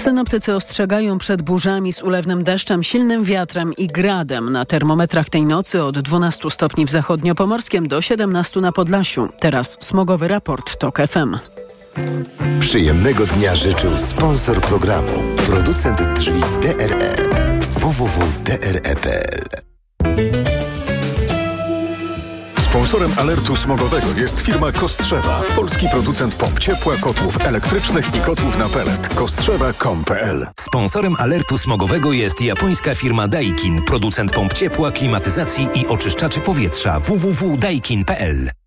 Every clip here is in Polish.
Synoptycy ostrzegają przed burzami z ulewnym deszczem, silnym wiatrem i gradem. Na termometrach tej nocy od 12 stopni w zachodniopomorskim do 17 na Podlasiu. Teraz smogowy raport TOK FM. Przyjemnego dnia życzył sponsor programu, producent drzwi DRE www.dre.pl Sponsorem alertu smogowego jest firma Kostrzewa, polski producent pomp ciepła, kotłów elektrycznych i kotłów na pelet. Kostrzewa.com.pl Sponsorem alertu smogowego jest japońska firma Daikin, producent pomp ciepła, klimatyzacji i oczyszczaczy powietrza www.daikin.pl.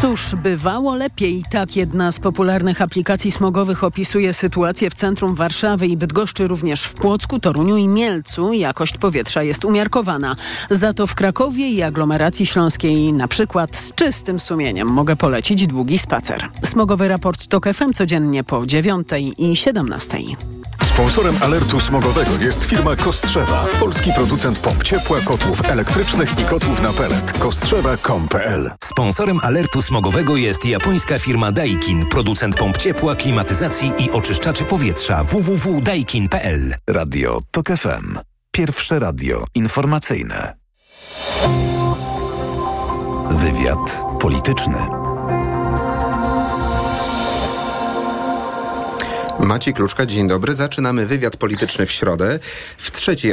Cóż, bywało lepiej. Tak jedna z popularnych aplikacji smogowych opisuje sytuację w centrum Warszawy i Bydgoszczy, również w Płocku, Toruniu i Mielcu. Jakość powietrza jest umiarkowana. Za to w Krakowie i aglomeracji śląskiej na przykład z czystym sumieniem mogę polecić długi spacer. Smogowy raport TOK FM codziennie po 9 i 17. Sponsorem alertu smogowego jest firma Kostrzewa, polski producent pomp ciepła, kotłów elektrycznych i kotłów na pelet. Kostrzewa.com.pl Sponsorem alertu smogowego jest japońska firma Daikin, producent pomp ciepła, klimatyzacji i oczyszczaczy powietrza www.daikin.pl. Radio TOK FM. Pierwsze radio informacyjne. Wywiad polityczny. Maciej Kluczka, dzień dobry. Zaczynamy wywiad polityczny w środę w trzeciej,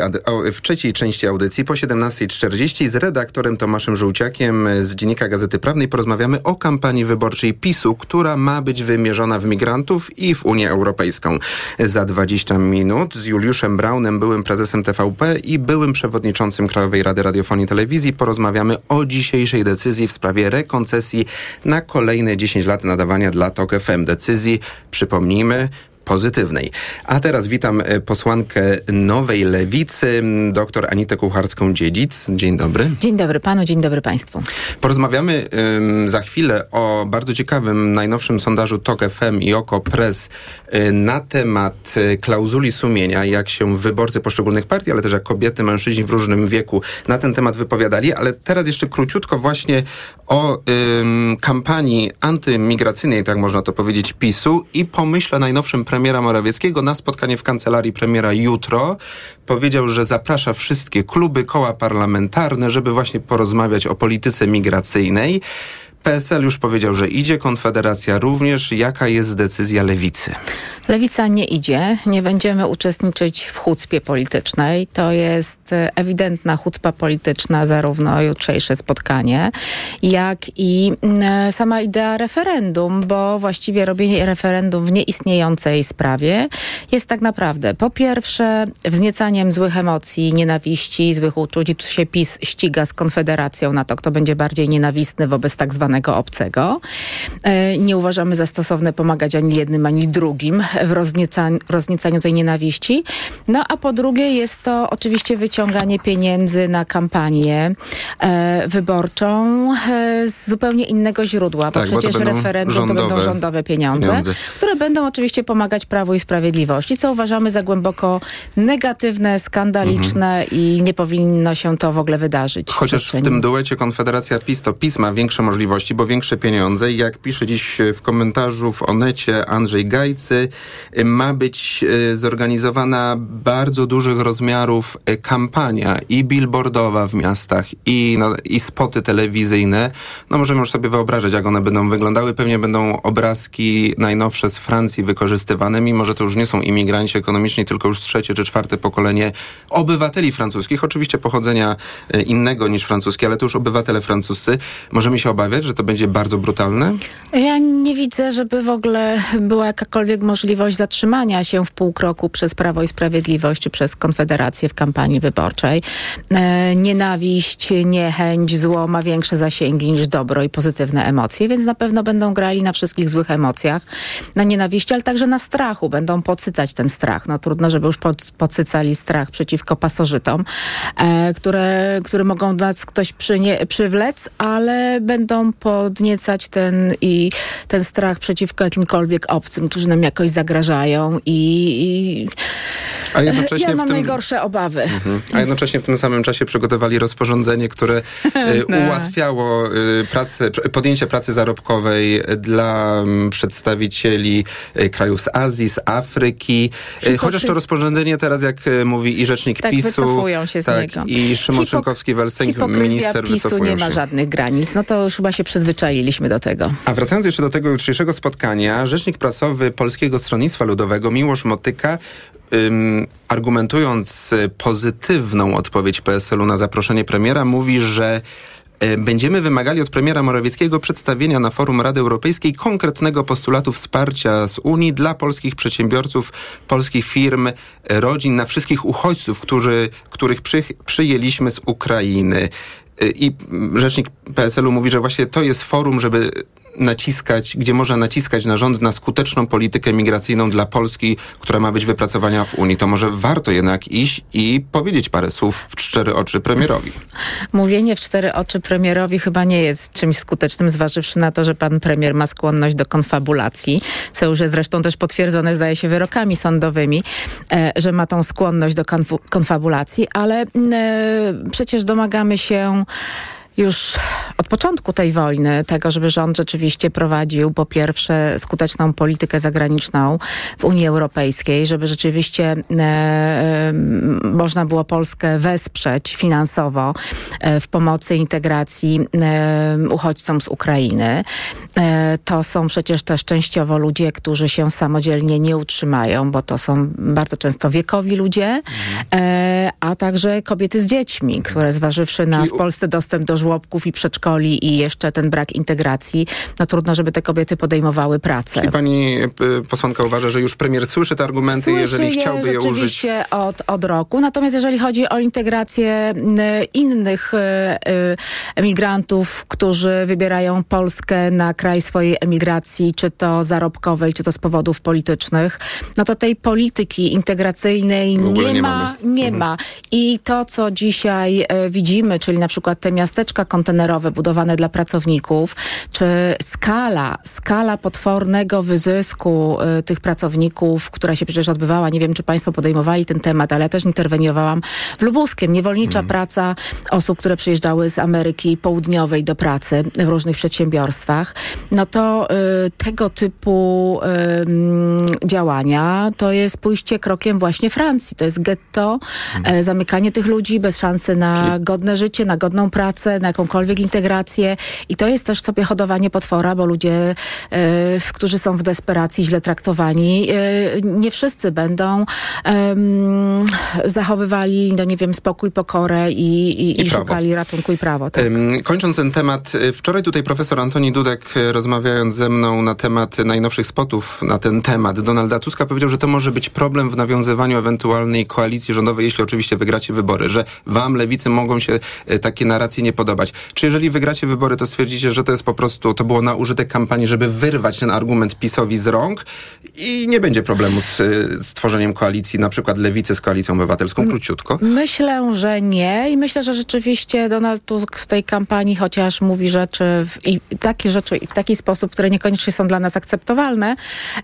w trzeciej części audycji po 17.40 z redaktorem Tomaszem Żółciakiem z Dziennika Gazety Prawnej porozmawiamy o kampanii wyborczej PiSu, która ma być wymierzona w migrantów i w Unię Europejską. Za 20 minut z Juliuszem Braunem, byłym prezesem TVP i byłym przewodniczącym Krajowej Rady Radiofonii i Telewizji porozmawiamy o dzisiejszej decyzji w sprawie rekoncesji na kolejne 10 lat nadawania dla TOK FM. Decyzji, przypomnijmy, pozytywnej. A teraz witam e, posłankę Nowej Lewicy, dr Anitę Kucharską-Dziedzic. Dzień dobry. Dzień dobry panu, dzień dobry państwu. Porozmawiamy ym, za chwilę o bardzo ciekawym, najnowszym sondażu TOK FM i OKO Press y, na temat y, klauzuli sumienia, jak się wyborcy poszczególnych partii, ale też jak kobiety, mężczyźni w różnym wieku na ten temat wypowiadali, ale teraz jeszcze króciutko właśnie o ym, kampanii antymigracyjnej, tak można to powiedzieć, PiSu i pomyśle najnowszym premiera Morawieckiego na spotkanie w kancelarii premiera jutro. Powiedział, że zaprasza wszystkie kluby, koła parlamentarne, żeby właśnie porozmawiać o polityce migracyjnej. PSL już powiedział, że idzie, Konfederacja również. Jaka jest decyzja Lewicy? Lewica nie idzie. Nie będziemy uczestniczyć w chucpie politycznej. To jest ewidentna chucpa polityczna, zarówno jutrzejsze spotkanie, jak i mm, sama idea referendum, bo właściwie robienie referendum w nieistniejącej sprawie jest tak naprawdę po pierwsze wzniecaniem złych emocji, nienawiści, złych uczuć i tu się PiS ściga z Konfederacją na to, kto będzie bardziej nienawistny wobec tak zwanego obcego. E, nie uważamy za stosowne pomagać ani jednym, ani drugim w roznieca- rozniecaniu tej nienawiści. No a po drugie jest to oczywiście wyciąganie pieniędzy na kampanię e, wyborczą e, z zupełnie innego źródła, Tak, bo bo to przecież będą referendum to rządowe będą rządowe pieniądze, pieniądze. które będą oczywiście pomagać Prawu i Sprawiedliwości, co uważamy za głęboko negatywne, skandaliczne i nie powinno się to w ogóle wydarzyć. Mhm. Chociaż w przestrzeni. tym duecie Konfederacja PiS to PiS ma większe możliwości, bo większe pieniądze. Jak pisze dziś w komentarzu w Onecie Andrzej Gajcy, ma być y, zorganizowana bardzo dużych rozmiarów y, kampania i billboardowa w miastach, i, no, i spoty telewizyjne. No możemy już sobie wyobrażać, jak one będą wyglądały. Pewnie będą obrazki najnowsze z Francji wykorzystywane, mimo że to już nie są imigranci ekonomiczni, tylko już trzecie czy czwarte pokolenie obywateli francuskich, oczywiście pochodzenia e, innego niż francuskie, ale to już obywatele francuscy. Możemy się obawiać, że to będzie bardzo brutalne? Ja nie widzę, żeby w ogóle była jakakolwiek możliwość zatrzymania się w pół kroku przez Prawo i Sprawiedliwość czy przez Konfederację w kampanii wyborczej. E, nienawiść, niechęć, zło ma większe zasięgi niż dobro i pozytywne emocje, więc na pewno będą grali na wszystkich złych emocjach, na nienawiści, ale także na strachu. Będą podsycać ten strach. No trudno, żeby już pod, podsycali strach przeciwko pasożytom, e, które, które mogą nas ktoś przynie, przywlec, ale będą podniecać ten i ten strach przeciwko jakimkolwiek obcym, którzy nam jakoś zagrażają i, i A jednocześnie ja mam w tym... najgorsze obawy. Mhm. A jednocześnie w tym samym czasie przygotowali rozporządzenie, które No. ułatwiało y, pracę, podjęcie pracy zarobkowej dla mm, przedstawicieli y, krajów z Azji, z Afryki. Chociaż to rozporządzenie teraz, jak mówi i rzecznik Tak, PiSu, się z tak, niego. i Szymon Szynkowski-Welsenk, minister, PiSu nie ma się. żadnych granic. No to już chyba się przyzwyczailiśmy do tego. A wracając jeszcze do tego jutrzejszego spotkania, rzecznik prasowy Polskiego Stronnictwa Ludowego Miłosz Motyka ym, argumentując y, pozytywną odpowiedź PSL-u na zaproszenie premiera, mówi, że y, Będziemy wymagali od premiera Morawieckiego przedstawienia na forum Rady Europejskiej konkretnego postulatu wsparcia z Unii dla polskich przedsiębiorców, polskich firm, rodzin, na wszystkich uchodźców, którzy, których przy, przyjęliśmy z Ukrainy. Y, I mm, rzecznik PSL-u mówi, że właśnie to jest forum, żeby naciskać, gdzie można naciskać na rząd na skuteczną politykę migracyjną dla Polski, która ma być wypracowana w Unii. To może warto jednak iść i powiedzieć parę słów w cztery oczy premierowi. Mówienie w cztery oczy premierowi chyba nie jest czymś skutecznym, zważywszy na to, że pan premier ma skłonność do konfabulacji, co już jest zresztą też potwierdzone, zdaje się, wyrokami sądowymi, e, że ma tą skłonność do konfabulacji, ale e, przecież domagamy się już od początku tej wojny tego, żeby rząd rzeczywiście prowadził po pierwsze skuteczną politykę zagraniczną w Unii Europejskiej, żeby rzeczywiście e, e, można było Polskę wesprzeć finansowo e, w pomocy integracji e, uchodźcom z Ukrainy. E, to są przecież też częściowo ludzie, którzy się samodzielnie nie utrzymają, bo to są bardzo często wiekowi ludzie, e, a także kobiety z dziećmi, które zważywszy na Czyli w Polsce dostęp do żłobków i przedszkoli i jeszcze ten brak integracji, no trudno, żeby te kobiety podejmowały pracę. Czyli pani y, posłanka uważa, że już premier słyszy te argumenty i jeżeli Słyszy chciałby je użyć... od, od roku. Natomiast jeżeli chodzi o integrację innych e, e, emigrantów, którzy wybierają Polskę na kraj swojej emigracji, czy to zarobkowej, czy to z powodów politycznych, no to tej polityki integracyjnej nie, nie ma. mamy. Nie Mhm. ma. I to, co dzisiaj e, widzimy, czyli na przykład te miasteczka kontenerowe budowane dla pracowników, czy skala, skala potwornego wyzysku e, tych pracowników, która się przecież odbywała, nie wiem, czy państwo podejmowali ten temat, ale ja też interweniowałam w Lubuskiem. Niewolnicza praca osób, które przyjeżdżały z Ameryki Południowej do pracy w różnych przedsiębiorstwach. No to e, tego typu mm, działania to jest pójście krokiem właśnie Francji. To jest getto, e, zamykanie tych ludzi bez szansy na godne życie, na godną pracę, na jakąkolwiek integrację. I to jest też sobie hodowanie potwora, bo ludzie, e, w- którzy są w desperacji, źle traktowani, e, nie wszyscy będą em, zachowywali, no nie wiem, spokój, pokorę i, i, I i szukali ratunku i prawo. Tak. Kończąc ten temat, y, wczoraj tutaj profesor Antoni Dudek, y, rozmawiając ze mną na temat najnowszych spotów na ten temat Donalda Tuska, powiedział, że to może być problem w nawiązywaniu ewentualnej koalicji rządowej, jeśli oczywiście wygracie wybory, że wam, lewicy, mogą się y, takie narracje nie podobać. Czy jeżeli wygracie wybory, to stwierdzicie, że to jest po prostu, to było na użytek kampanii, żeby wyrwać ten argument PiSowi z rąk i nie będzie problemu z, y, z tworzeniem koalicji, na przykład lewicy z koalicją obywatelską, króciutko? Myślę, że nie i myślę, że rzeczywiście Donald Tusk w tej kampanii chociaż mówi rzeczy w, i takie rzeczy i w taki sposób, które niekoniecznie są dla nas akceptowalne,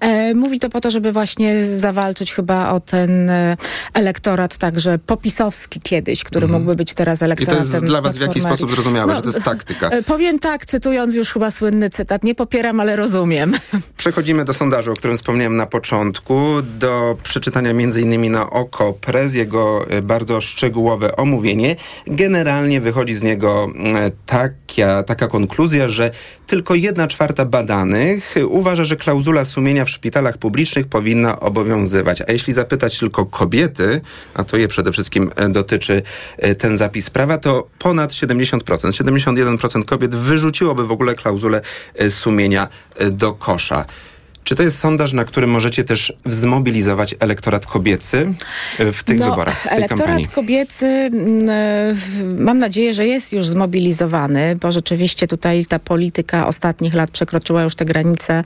e, mówi to po to, żeby właśnie zawalczyć chyba o ten e, elektorat także popisowski kiedyś, który mógłby być teraz Mhm. I to elektoratem jest dla was w jakiś sposób zrozumiałe, No, że to jest taktyka. e, Powiem tak, cytując już chyba słynny cytat, nie popieram, ale rozumiem. Przechodzimy do sondażu, o którym wspomniałem na początku, do przeczytania m.in. na oko prez, jego e, bardzo szczegółowe omówienie. Generalnie wychodzi z niego e, taka, taka konkluzja, że tylko jedna czwarta badanych uważa, że klauzula sumienia w szpitalach publicznych powinna obowiązywać. A jeśli zapytać tylko kobiety, a to je przede wszystkim dotyczy ten zapis prawa, to ponad 70%, 71% kobiet wyrzuciłoby w ogóle klauzulę e, sumienia e, do kosza. Czy to jest sondaż, na którym możecie też zmobilizować elektorat kobiecy e, w tych wyborach, w tej No, elektorat kampanii? kobiecy, mm, e, mam nadzieję, że jest już zmobilizowany, bo rzeczywiście tutaj ta polityka ostatnich lat przekroczyła już te granice,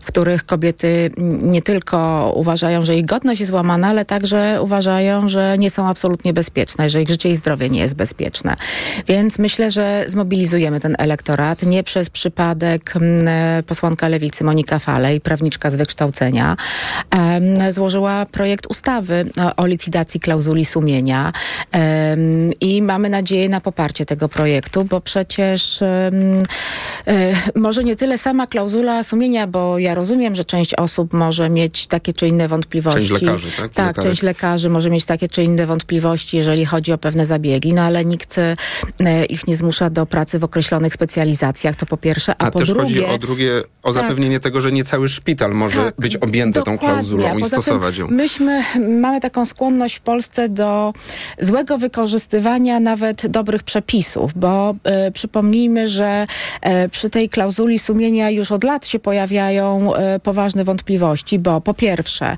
w których kobiety nie tylko uważają, że ich godność jest łamana, ale także uważają, że nie są absolutnie bezpieczne, że ich życie i zdrowie nie jest bezpieczne. Więc myślę, że zmobilizujemy ten elektorat. Nie przez przypadek mm, e, posłanka lewicy Monika Falej, prawniczka prawniczka z wykształcenia, złożyła projekt ustawy o likwidacji klauzuli sumienia i mamy nadzieję na poparcie tego projektu, bo przecież e, może nie tyle sama klauzula sumienia, bo ja rozumiem, że część osób może mieć takie czy inne wątpliwości. Część lekarzy, tak? Tak, część lekarzy może mieć takie czy inne wątpliwości, jeżeli chodzi o pewne zabiegi, no ale nikt e, ich nie zmusza do pracy w określonych specjalizacjach, to po pierwsze, a, a po też drugie... chodzi o drugie, o tak, zapewnienie tego, że nie cały szpital może tak, być objęty tą klauzulą i stosować ją. Myśmy mamy taką skłonność w Polsce do złego wykorzystywania nawet dobrych przepisów, bo e, przypomnijmy, że e, przy tej klauzuli sumienia już od lat się pojawiają e, poważne wątpliwości, bo po pierwsze,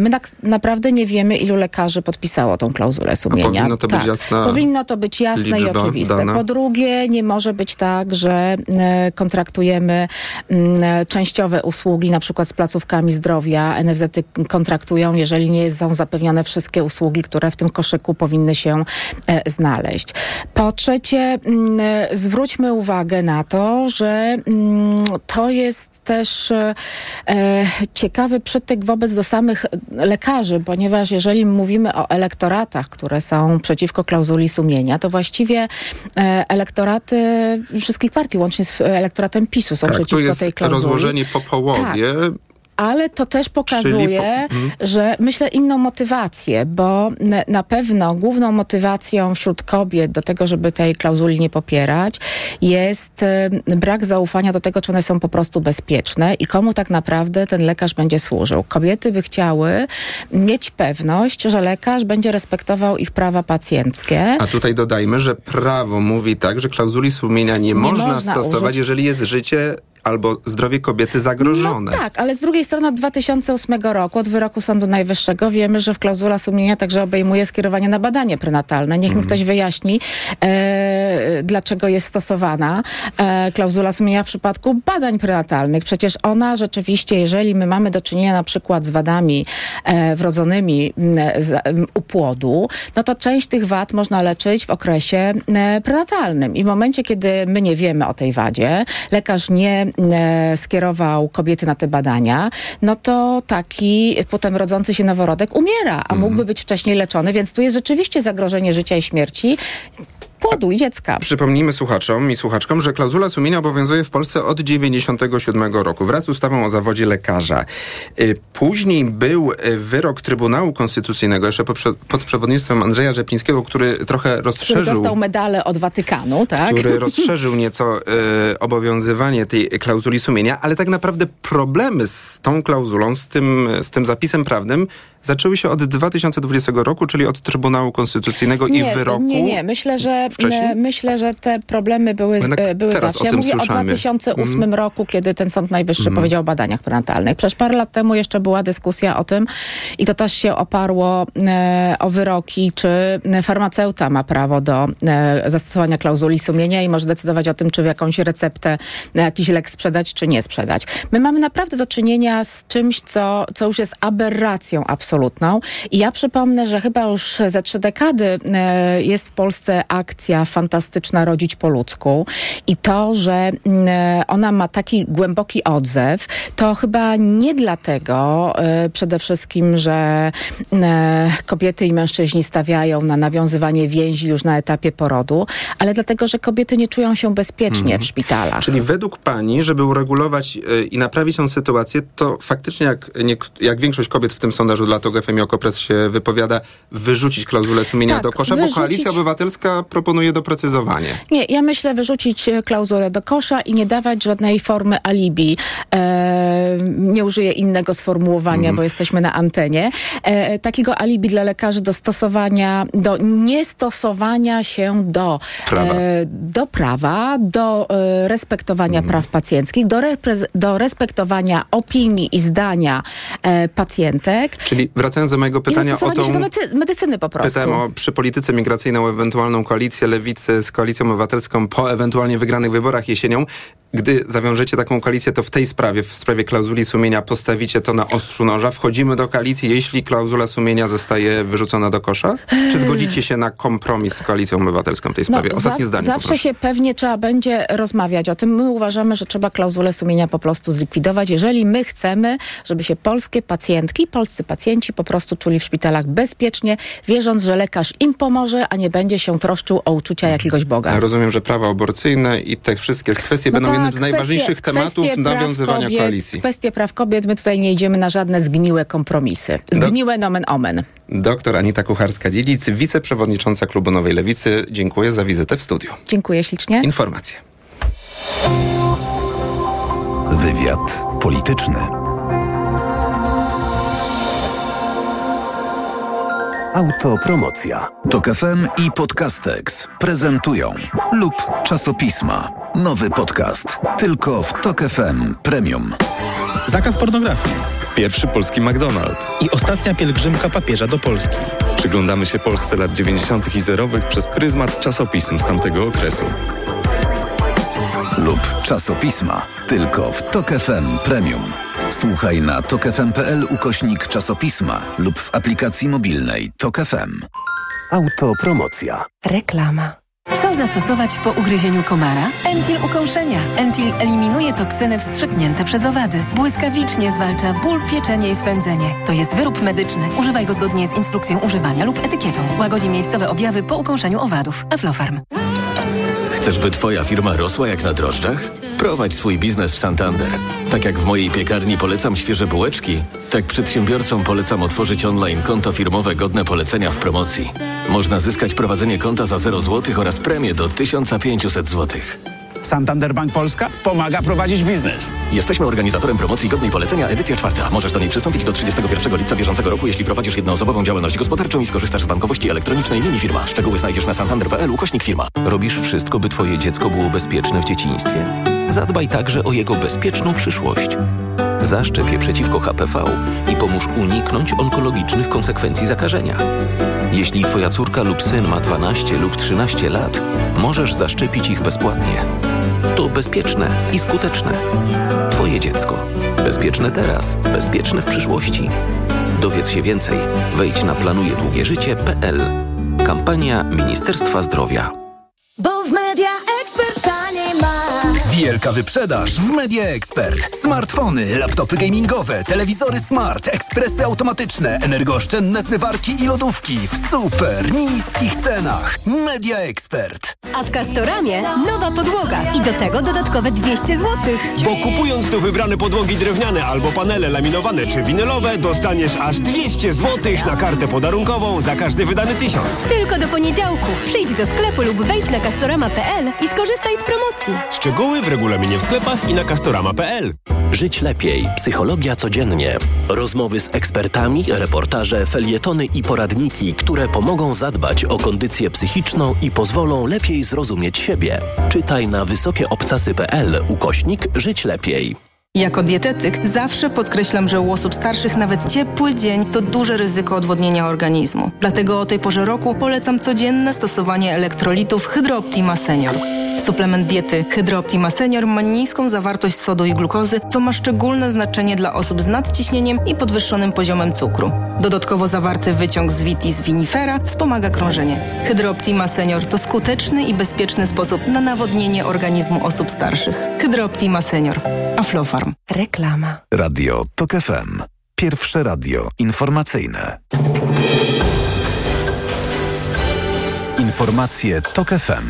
my na, naprawdę nie wiemy, ilu lekarzy podpisało tą klauzulę sumienia. A powinno to tak, być jasne. Powinno to być jasne i oczywiste. Dana. Po drugie, nie może być tak, że kontraktujemy mm, częściowe usługi, na przykład z placówkami zdrowia. NFZ kontraktują, jeżeli nie są zapewnione wszystkie usługi, które w tym koszyku powinny się znaleźć. Po trzecie, mm, zwróćmy uwagę na to, że mm, to jest też e, ciekawy przytyk wobec do samych lekarzy, ponieważ jeżeli mówimy o elektoratach, które są przeciwko klauzuli sumienia, to właściwie e, elektoraty wszystkich partii, łącznie z elektoratem PiSu są tak, przeciwko tej klauzuli. rozłożenie po połowie. Ale to też pokazuje, po... mhm. że myślę inną motywację, bo na pewno główną motywacją wśród kobiet do tego, żeby tej klauzuli nie popierać, jest brak zaufania do tego, czy one są po prostu bezpieczne i komu tak naprawdę ten lekarz będzie służył. Kobiety by chciały mieć pewność, że lekarz będzie respektował ich prawa pacjenckie. A tutaj dodajmy, że prawo mówi tak, że klauzuli sumienia nie, nie można, można stosować, użyć. jeżeli jest życie albo zdrowie kobiety zagrożone. No tak, ale z drugiej strony od 2008 roku, od wyroku Sądu Najwyższego wiemy, że w klauzula sumienia także obejmuje skierowanie na badanie prenatalne. Niech mm. mi mhm. ktoś wyjaśni, e, dlaczego jest stosowana e, klauzula sumienia w przypadku badań prenatalnych. Przecież ona rzeczywiście, jeżeli my mamy do czynienia na przykład z wadami e, wrodzonymi z, u płodu, no to część tych wad można leczyć w okresie e, prenatalnym. I w momencie, kiedy my nie wiemy o tej wadzie, lekarz nie skierował kobiety na te badania, no to taki potem rodzący się noworodek umiera, a mógłby mhm. być wcześniej leczony, więc tu jest rzeczywiście zagrożenie życia i śmierci płodu i dziecka. Przypomnijmy słuchaczom i słuchaczkom, że klauzula sumienia obowiązuje w Polsce od 97 roku wraz z ustawą o zawodzie lekarza. Y, później był y, wyrok Trybunału Konstytucyjnego jeszcze pod przewodnictwem Andrzeja Rzeplińskiego, który trochę rozszerzył... Który dostał medale od Watykanu, tak? Który rozszerzył nieco y, obowiązywanie tej klauzuli sumienia, ale tak naprawdę problemy z tą klauzulą, z tym, z tym zapisem prawnym zaczęły się od 2020 roku, czyli od Trybunału Konstytucyjnego nie, i wyroku. Nie, nie, myślę, że wcześniej? myślę, że te problemy były, były zawsze. Ja mówię słyszamy. o 2008 mm. roku, kiedy ten Sąd Najwyższy mm. powiedział o badaniach prenatalnych. Przecież parę lat temu jeszcze była dyskusja o tym i to też się oparło e, o wyroki, czy farmaceuta ma prawo do e, zastosowania klauzuli sumienia i może decydować o tym, czy w jakąś receptę jakiś lek sprzedać, czy nie sprzedać. My mamy naprawdę do czynienia z czymś, co, co już jest aberracją absolutną absolutną. I ja przypomnę, że chyba już za trzy dekady e, jest w Polsce akcja fantastyczna Rodzić po ludzku i to, że e, ona ma taki głęboki odzew, to chyba nie dlatego e, przede wszystkim, że kobiety i mężczyźni stawiają na nawiązywanie więzi już na etapie porodu, ale dlatego, że kobiety nie czują się bezpiecznie mhm. w szpitalach. Czyli według pani, żeby uregulować i naprawić tę sytuację, to faktycznie jak, nie, jak większość kobiet w tym sondażu dla to GFM Okopres się wypowiada, wyrzucić klauzulę sumienia tak, do kosza, wyrzucić... bo Koalicja Obywatelska proponuje doprecyzowanie. Nie, ja myślę wyrzucić e, klauzulę do kosza i nie dawać żadnej formy alibi. E, nie użyję innego sformułowania, mm. bo jesteśmy na antenie. E, takiego alibi dla lekarzy do stosowania, do niestosowania się do prawa, e, do, prawa, do e, respektowania mm. praw pacjenckich, do, do respektowania opinii i zdania e, pacjentek. Czyli wracając do mojego pytania o tą... Medycy medycyny po prostu. Pytałem o, przy polityce migracyjnej o ewentualną koalicję lewicy z koalicją obywatelską po ewentualnie wygranych wyborach jesienią. Gdy zawiążecie taką koalicję, to w tej sprawie, w sprawie klauzuli sumienia postawicie to na ostrzu noża? Wchodzimy do koalicji, jeśli klauzula sumienia zostaje wyrzucona do kosza? Czy zgodzicie się na kompromis z Koalicją Obywatelską w tej sprawie? No, Ostatnie za, zdanie Zawsze poproszę. się pewnie trzeba będzie rozmawiać o tym. My uważamy, że trzeba klauzulę sumienia po prostu zlikwidować, jeżeli my chcemy, żeby się polskie pacjentki, polscy pacjenci po prostu czuli w szpitalach bezpiecznie, wierząc, że lekarz im pomoże, a nie będzie się troszczył o uczucia jakiegoś Boga. Ja rozumiem, że prawa aborcyjne i te wszystkie kwestie No będą tak, jednym z kwestie- najważniejszych tematów kwestie nawiązywania kobiet, koalicji. Kwestie praw kobiet, my tutaj nie idziemy na żadne zgniłe kompromisy. Do- Zgniłe nomen omen. Doktor Anita Kucharska-Dziedzic, wiceprzewodnicząca Klubu Nowej Lewicy. Dziękuję za wizytę w studiu. Dziękuję ślicznie. Informacje. Wywiad polityczny. Autopromocja. Tok FM i Podcastex prezentują lub czasopisma. Nowy podcast. Tylko w Tok FM Premium. Zakaz pornografii Pierwszy polski McDonald's. i ostatnia pielgrzymka papieża do Polski. Przyglądamy się Polsce lat 90. i zerowych przez pryzmat czasopism z tamtego okresu. Lub czasopisma. Tylko w Tok FM Premium. Słuchaj na tokefm.pl ukośnik czasopisma lub w aplikacji mobilnej Tok FM. Autopromocja. Reklama. Co zastosować po ugryzieniu komara? Entil ukąszenia. Entil eliminuje toksyny wstrzyknięte przez owady. Błyskawicznie zwalcza ból, pieczenie i swędzenie. To jest wyrób medyczny. Używaj go zgodnie z instrukcją używania lub etykietą. Łagodzi miejscowe objawy po ukąszeniu owadów. Aflofarm. Chcesz, by Twoja firma rosła jak na drożdżach? Prowadź swój biznes w Santander. Tak jak w mojej piekarni polecam świeże bułeczki, tak przedsiębiorcom polecam otworzyć online konto firmowe godne polecenia w promocji. Można zyskać prowadzenie konta za 0 zł oraz premię do 1500 zł. Santander Bank Polska pomaga prowadzić biznes. Jesteśmy organizatorem promocji godnej polecenia edycja czwarta. Możesz do niej przystąpić do 31 lipca bieżącego roku, jeśli prowadzisz jednoosobową działalność gospodarczą i skorzystasz z bankowości elektronicznej linii firma. Szczegóły znajdziesz na santander.pl ukośnik firma. Robisz wszystko, by Twoje dziecko było bezpieczne w dzieciństwie? Zadbaj także o jego bezpieczną przyszłość. Zaszczep je przeciwko HPV i pomóż uniknąć onkologicznych konsekwencji zakażenia. Jeśli Twoja córka lub syn ma 12 lub 13 lat, możesz zaszczepić ich bezpłatnie. To bezpieczne i skuteczne. Twoje dziecko. Bezpieczne teraz, bezpieczne w przyszłości. Dowiedz się więcej. Wejdź na planujedługieżycie.pl. Kampania Ministerstwa Zdrowia. Wielka wyprzedaż w Media Expert. Smartfony, laptopy gamingowe, telewizory smart, ekspresy automatyczne, energooszczędne zmywarki i lodówki w super niskich cenach. Media Expert. A w Castoramie nowa podłoga i do tego dodatkowe 200 zł. Bo kupując tu wybrane podłogi drewniane albo panele laminowane czy winylowe, dostaniesz aż 200 zł na kartę podarunkową za każdy wydany tysiąc. Tylko do poniedziałku. Przyjdź do sklepu lub wejdź na castorama.pl i skorzystaj z promocji. Szczegóły w regulaminie w sklepach i na castorama.pl. Żyć lepiej. Psychologia codziennie. Rozmowy z ekspertami, reportaże, felietony i poradniki, które pomogą zadbać o kondycję psychiczną i pozwolą lepiej zrozumieć siebie. Czytaj na wysokieobcasy.pl ukośnik Żyć lepiej. Jako dietetyk zawsze podkreślam, że u osób starszych nawet ciepły dzień to duże ryzyko odwodnienia organizmu. Dlatego o tej porze roku polecam codzienne stosowanie elektrolitów Hydrooptima Senior. Suplement diety Hydrooptima Senior ma niską zawartość sodu i glukozy, co ma szczególne znaczenie dla osób z nadciśnieniem i podwyższonym poziomem cukru. Dodatkowo zawarty wyciąg z vitis vinifera wspomaga krążenie. Hydrooptima Senior to skuteczny i bezpieczny sposób na nawodnienie organizmu osób starszych. Hydrooptima Senior. Reklama. Radio Tok FM. Pierwsze radio informacyjne. Informacje Tok FM.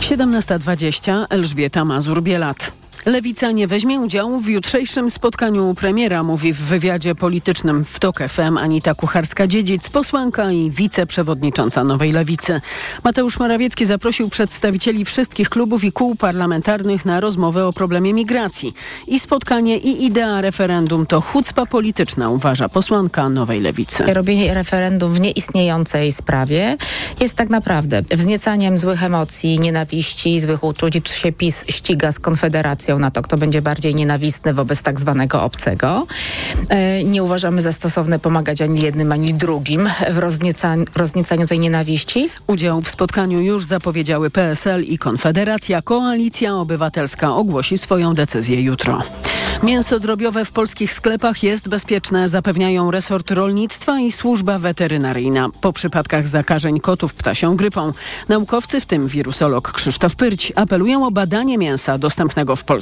17.20 Elżbieta Mazur-Bielat. Lewica nie weźmie udziału w jutrzejszym spotkaniu premiera, mówi w wywiadzie politycznym w TOK FM Anita Kucharska-Dziedzic, posłanka i wiceprzewodnicząca Nowej Lewicy. Mateusz Morawiecki zaprosił przedstawicieli wszystkich klubów i kół parlamentarnych na rozmowę o problemie migracji. I spotkanie i idea referendum to chucpa polityczna, uważa posłanka Nowej Lewicy. Robienie referendum w nieistniejącej sprawie jest tak naprawdę wzniecaniem złych emocji, nienawiści, złych uczuć. Tu się PiS ściga z Konfederacją tendencją na to, kto będzie bardziej nienawistny wobec tak zwanego obcego. E, nie uważamy za stosowne pomagać ani jednym, ani drugim w roznieca rozniecaniu tej nienawiści. Udział w spotkaniu już zapowiedziały PSL i Konfederacja. Koalicja Obywatelska ogłosi swoją decyzję jutro. Mięso drobiowe w polskich sklepach jest bezpieczne, zapewniają resort rolnictwa i służba weterynaryjna. Po przypadkach zakażeń kotów ptasią grypą naukowcy, w tym wirusolog Krzysztof Pyrć, apelują o badanie mięsa dostępnego w Polsce.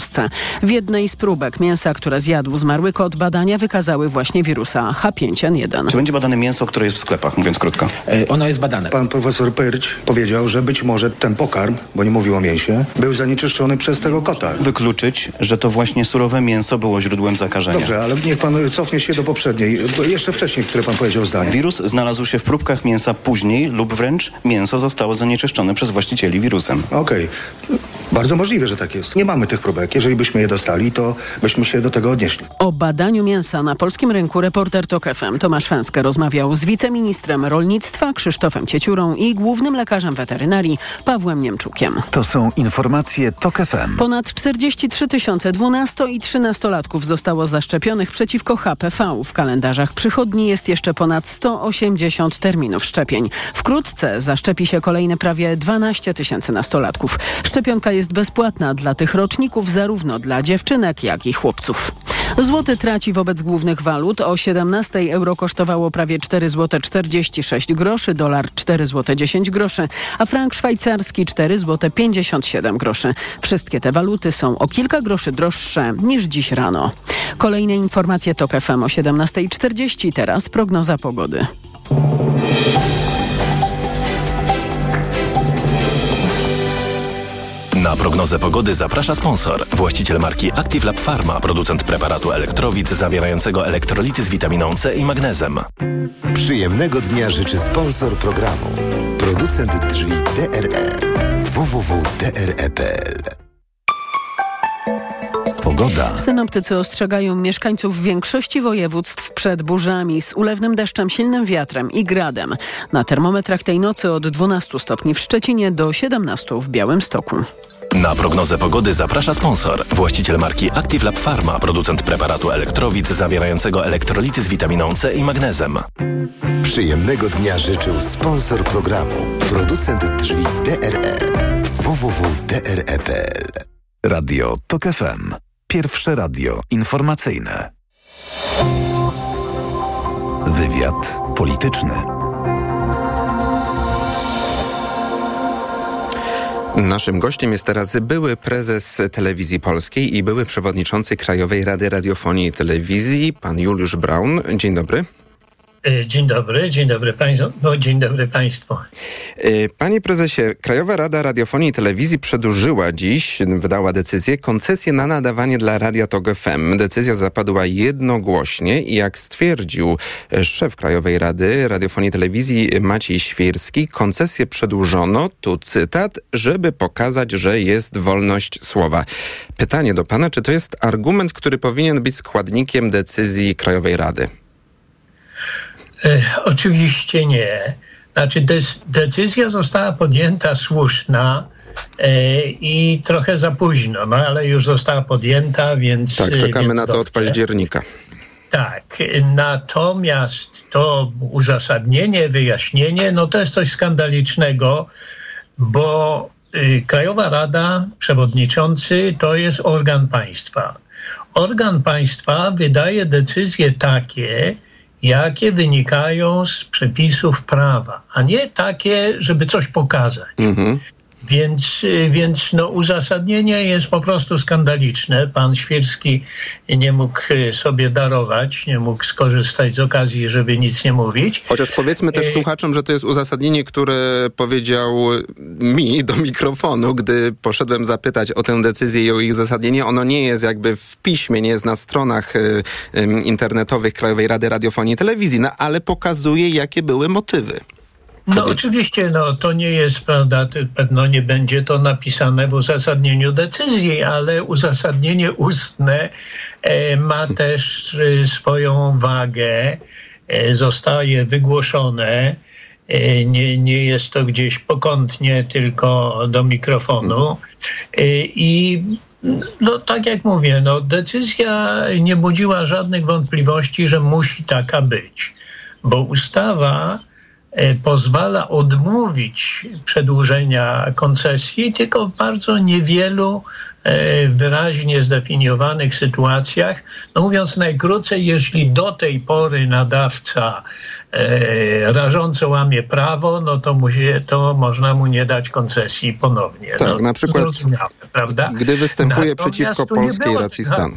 W jednej z próbek mięsa, które zjadł zmarły kot, badania wykazały właśnie wirusa H5N1. Czy będzie badane mięso, które jest w sklepach, mówiąc krótko? E, ono jest badane. Pan profesor Pyrć powiedział, że być może ten pokarm, bo nie mówił o mięsie, był zanieczyszczony przez tego kota. Wykluczyć, że to właśnie surowe mięso było źródłem zakażenia. Dobrze, ale niech pan cofnie się do poprzedniej, jeszcze wcześniej, które pan powiedział zdanie. Wirus znalazł się w próbkach mięsa później lub wręcz mięso zostało zanieczyszczone przez właścicieli wirusem. Okej. Okay. Bardzo możliwe, że tak jest. Nie mamy tych próbek. Jeżeli byśmy je dostali, to byśmy się do tego odnieśli. O badaniu mięsa na polskim rynku reporter TOK FM Tomasz Fęskę rozmawiał z wiceministrem rolnictwa Krzysztofem Cieciurą i głównym lekarzem weterynarii Pawłem Niemczukiem. To są informacje TOK FM. Ponad 43 tysiące 12 i 13-latków zostało zaszczepionych przeciwko HPV. W kalendarzach przychodni jest jeszcze ponad 180 terminów szczepień. Wkrótce zaszczepi się kolejne prawie 12 tysięcy nastolatków. Szczepionka jest bezpłatna dla tych roczników, zarówno dla dziewczynek, jak i chłopców. Złoty traci wobec głównych walut. O 17 euro kosztowało prawie 4 zł 46 groszy, dolar 4 zł 10 groszy, a frank szwajcarski 4 zł 57 groszy. Wszystkie te waluty są o kilka groszy droższe niż dziś rano. Kolejne informacje TOK FM o 17.40. Teraz prognoza pogody. Na prognozę pogody zaprasza sponsor. Właściciel marki Active Lab Pharma, producent preparatu elektrowid zawierającego elektrolity z witaminą C i magnezem. Przyjemnego dnia życzy sponsor programu. Producent drzwi DRE. www.dre.pl Pogoda. Synoptycy ostrzegają mieszkańców większości województw przed burzami z ulewnym deszczem, silnym wiatrem i gradem. Na termometrach tej nocy od 12 stopni w Szczecinie do 17 w Białymstoku. Na prognozę pogody zaprasza sponsor. Właściciel marki Active Lab Pharma, producent preparatu elektrowid zawierającego elektrolity z witaminą C i magnezem. Przyjemnego dnia życzył sponsor programu. Producent drzwi DRE. www.dre.pl Radio TOK FM. Pierwsze radio informacyjne. Wywiad polityczny. Naszym gościem jest teraz były prezes Telewizji Polskiej i były przewodniczący Krajowej Rady Radiofonii i Telewizji, pan Juliusz Braun. Dzień dobry. E, dzień dobry, dzień dobry Państwu. No, dzień dobry Państwu. E, panie prezesie, Krajowa Rada Radiofonii i Telewizji przedłużyła dziś, wydała decyzję, koncesję na nadawanie dla Radia TOG FM. Decyzja zapadła jednogłośnie i jak stwierdził e, szef Krajowej Rady Radiofonii i Telewizji Maciej Świerski, koncesję przedłużono, tu cytat, żeby pokazać, że jest wolność słowa. Pytanie do pana, czy to jest argument, który powinien być składnikiem decyzji Krajowej Rady? E, oczywiście nie. Znaczy decyzja została podjęta słuszna e, i trochę za późno, no ale już została podjęta, więc... Tak, czekamy więc na to od października. Tak, natomiast to uzasadnienie, wyjaśnienie, no to jest coś skandalicznego, bo y, Krajowa Rada, przewodniczący to jest organ państwa. Organ państwa wydaje decyzje takie, jakie wynikają z przepisów prawa, a nie takie, żeby coś pokazać. Mhm. Więc, więc no, uzasadnienie jest po prostu skandaliczne. Pan Świerski nie mógł sobie darować, nie mógł skorzystać z okazji, żeby nic nie mówić. Chociaż powiedzmy też e, słuchaczom, że to jest uzasadnienie, które powiedział mi do mikrofonu, gdy poszedłem zapytać o tę decyzję i o ich uzasadnienie. Ono nie jest jakby w piśmie, nie jest na stronach y, internetowych Krajowej Rady Radiofonii i Telewizji, no, ale pokazuje, jakie były motywy. No oczywiście, no, to nie jest, prawda, pewno nie będzie to napisane w uzasadnieniu decyzji, ale uzasadnienie ustne e, ma też e, swoją wagę, e, zostaje wygłoszone, e, nie, nie jest to gdzieś pokątnie tylko do mikrofonu. E, i No tak jak mówię, no, decyzja nie budziła żadnych wątpliwości, że musi taka być, bo ustawa pozwala odmówić przedłużenia koncesji tylko w bardzo niewielu e, wyraźnie zdefiniowanych sytuacjach. No mówiąc najkrócej, jeśli do tej pory nadawca e, rażąco łamie prawo, no to, musi, to można mu nie dać koncesji ponownie. Tak, no, na przykład prawda? Gdy występuje Natomiast przeciwko polskiej racji stanu.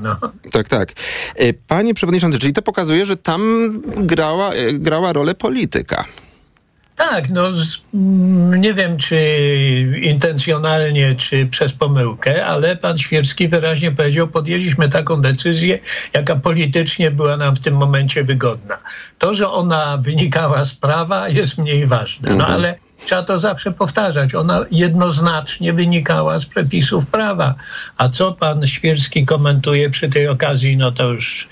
No. Tak, tak. E, Panie przewodniczący, czyli to pokazuje, że tam grała, e, grała rolę polityka. Tak, no nie wiem czy intencjonalnie, czy przez pomyłkę, ale pan Świerski wyraźnie powiedział, podjęliśmy taką decyzję, jaka politycznie była nam w tym momencie wygodna. To, że ona wynikała z prawa jest mniej ważne, no ale trzeba to zawsze powtarzać. Ona jednoznacznie wynikała z przepisów prawa. A co pan Świerski komentuje przy tej okazji, no to już